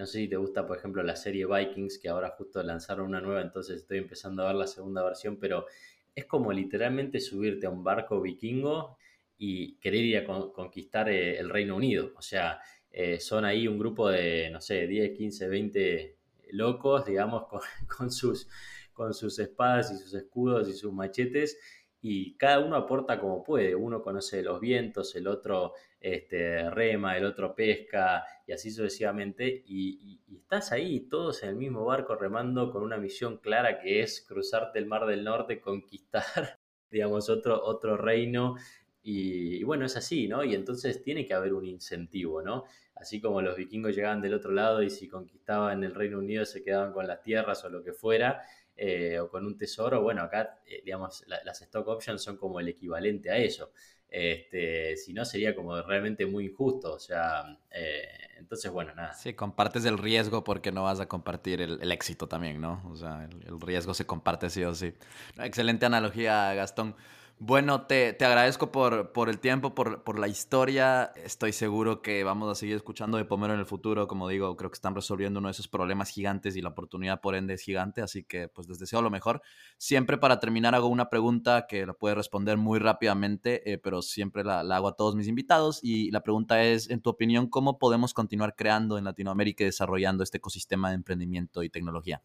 no sé si te gusta, por ejemplo, la serie Vikings, que ahora justo lanzaron una nueva, entonces estoy empezando a ver la segunda versión, pero es como literalmente subirte a un barco vikingo y querer ir a conquistar eh, el Reino Unido. O sea, eh, son ahí un grupo de, no sé, 10, 15, 20 locos, digamos, (laughs) con, sus, con sus espadas y sus escudos y sus machetes y cada uno aporta como puede. Uno conoce los vientos, el otro este, rema, el otro pesca y así sucesivamente. Y, estás ahí, todos en el mismo barco remando con una misión clara que es cruzarte el Mar del Norte, conquistar, (laughs) digamos, otro, otro reino. Y, bueno, es así, ¿no? Y entonces tiene que haber un incentivo, ¿no? Así como los vikingos llegaban del otro lado y si conquistaban el Reino Unido se quedaban con las tierras o lo que fuera, eh, o con un tesoro, bueno, acá, eh, digamos, las stock options son como el equivalente a eso. Este, si no, sería como realmente muy injusto. O sea, eh, entonces, bueno, nada. Sí, compartes el riesgo porque no vas a compartir el, éxito también, ¿no? O sea, el, riesgo se comparte sí o sí. Excelente analogía, Gastón. Bueno, te, te agradezco por, por, el tiempo, por, por, la historia. Estoy seguro que vamos a seguir escuchando de Pomero en el futuro. Como digo, creo que están resolviendo uno de esos problemas gigantes y la oportunidad por ende es gigante. Así que pues les deseo lo mejor. Siempre para terminar hago una pregunta que la puede responder muy rápidamente, eh, pero siempre la, la, hago a todos mis invitados. Y la pregunta es, en tu opinión, ¿cómo podemos continuar creando en Latinoamérica y desarrollando este ecosistema de emprendimiento y tecnología?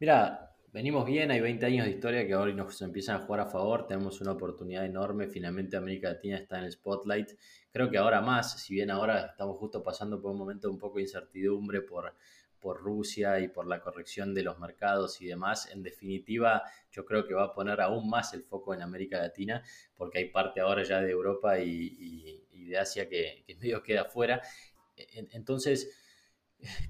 Mira, venimos bien, hay 20 años de historia que ahora nos empiezan a jugar a favor, tenemos una oportunidad enorme, finalmente América Latina está en el spotlight, creo que ahora más, si bien ahora estamos justo pasando por un momento un poco de incertidumbre por, por Rusia y por la corrección de los mercados y demás, en definitiva yo creo que va a poner aún más el foco en América Latina, porque hay parte ahora ya de Europa y, de Asia que, que medio queda fuera. Entonces,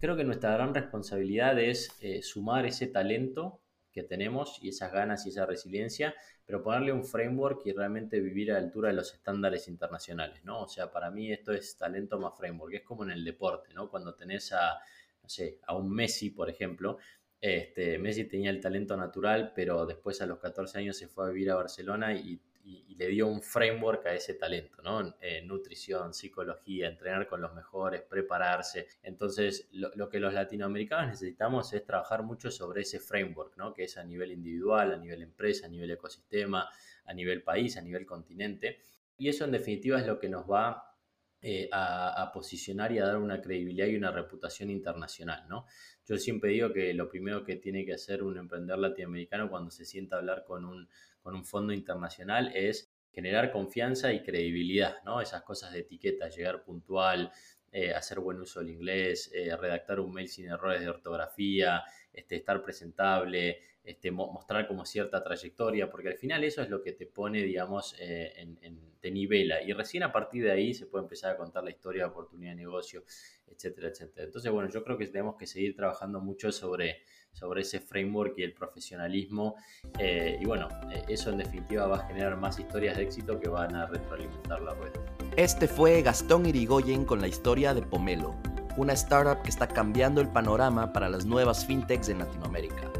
creo que nuestra gran responsabilidad es eh, sumar ese talento que tenemos y esas ganas y esa resiliencia, pero ponerle un framework y realmente vivir a la altura de los estándares internacionales, ¿no? O sea, para mí esto es talento más framework, es como en el deporte, ¿no? Cuando tenés a, no sé, a un Messi, por ejemplo, este, Messi tenía el talento natural, pero después a los 14 años se fue a vivir a Barcelona y y, le dio un framework a ese talento, ¿no? Eh, nutrición, psicología, entrenar con los mejores, prepararse. Entonces, lo, que los latinoamericanos necesitamos es trabajar mucho sobre ese framework, ¿no? Que es a nivel individual, a nivel empresa, a nivel ecosistema, a nivel país, a nivel continente. Y eso en definitiva es lo que nos va eh, a, a, posicionar y a dar una credibilidad y una reputación internacional, ¿no? Yo siempre digo que lo primero que tiene que hacer un emprendedor latinoamericano cuando se sienta a hablar con un con un fondo internacional es generar confianza y credibilidad, ¿no? Esas cosas de etiqueta, llegar puntual, eh, hacer buen uso del inglés, eh, redactar un mail sin errores de ortografía, este, estar presentable, este, mostrar como cierta trayectoria, porque al final eso es lo que te pone, digamos, eh, en, te nivela. Y recién a partir de ahí se puede empezar a contar la historia de oportunidad de negocio, etcétera, etcétera. Entonces, bueno, yo creo que tenemos que seguir trabajando mucho sobre sobre ese framework y el profesionalismo. Eh, y bueno, eh, eso en definitiva va a generar más historias de éxito que van a retroalimentar la red. Este fue Gastón Irigoyen con la historia de Pomelo, una startup que está cambiando el panorama para las nuevas fintechs en Latinoamérica.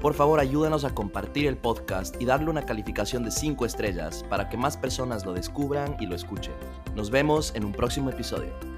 Por favor, ayúdanos a compartir el podcast y darle una calificación de 5 estrellas para que más personas lo descubran y lo escuchen. Nos vemos en un próximo episodio.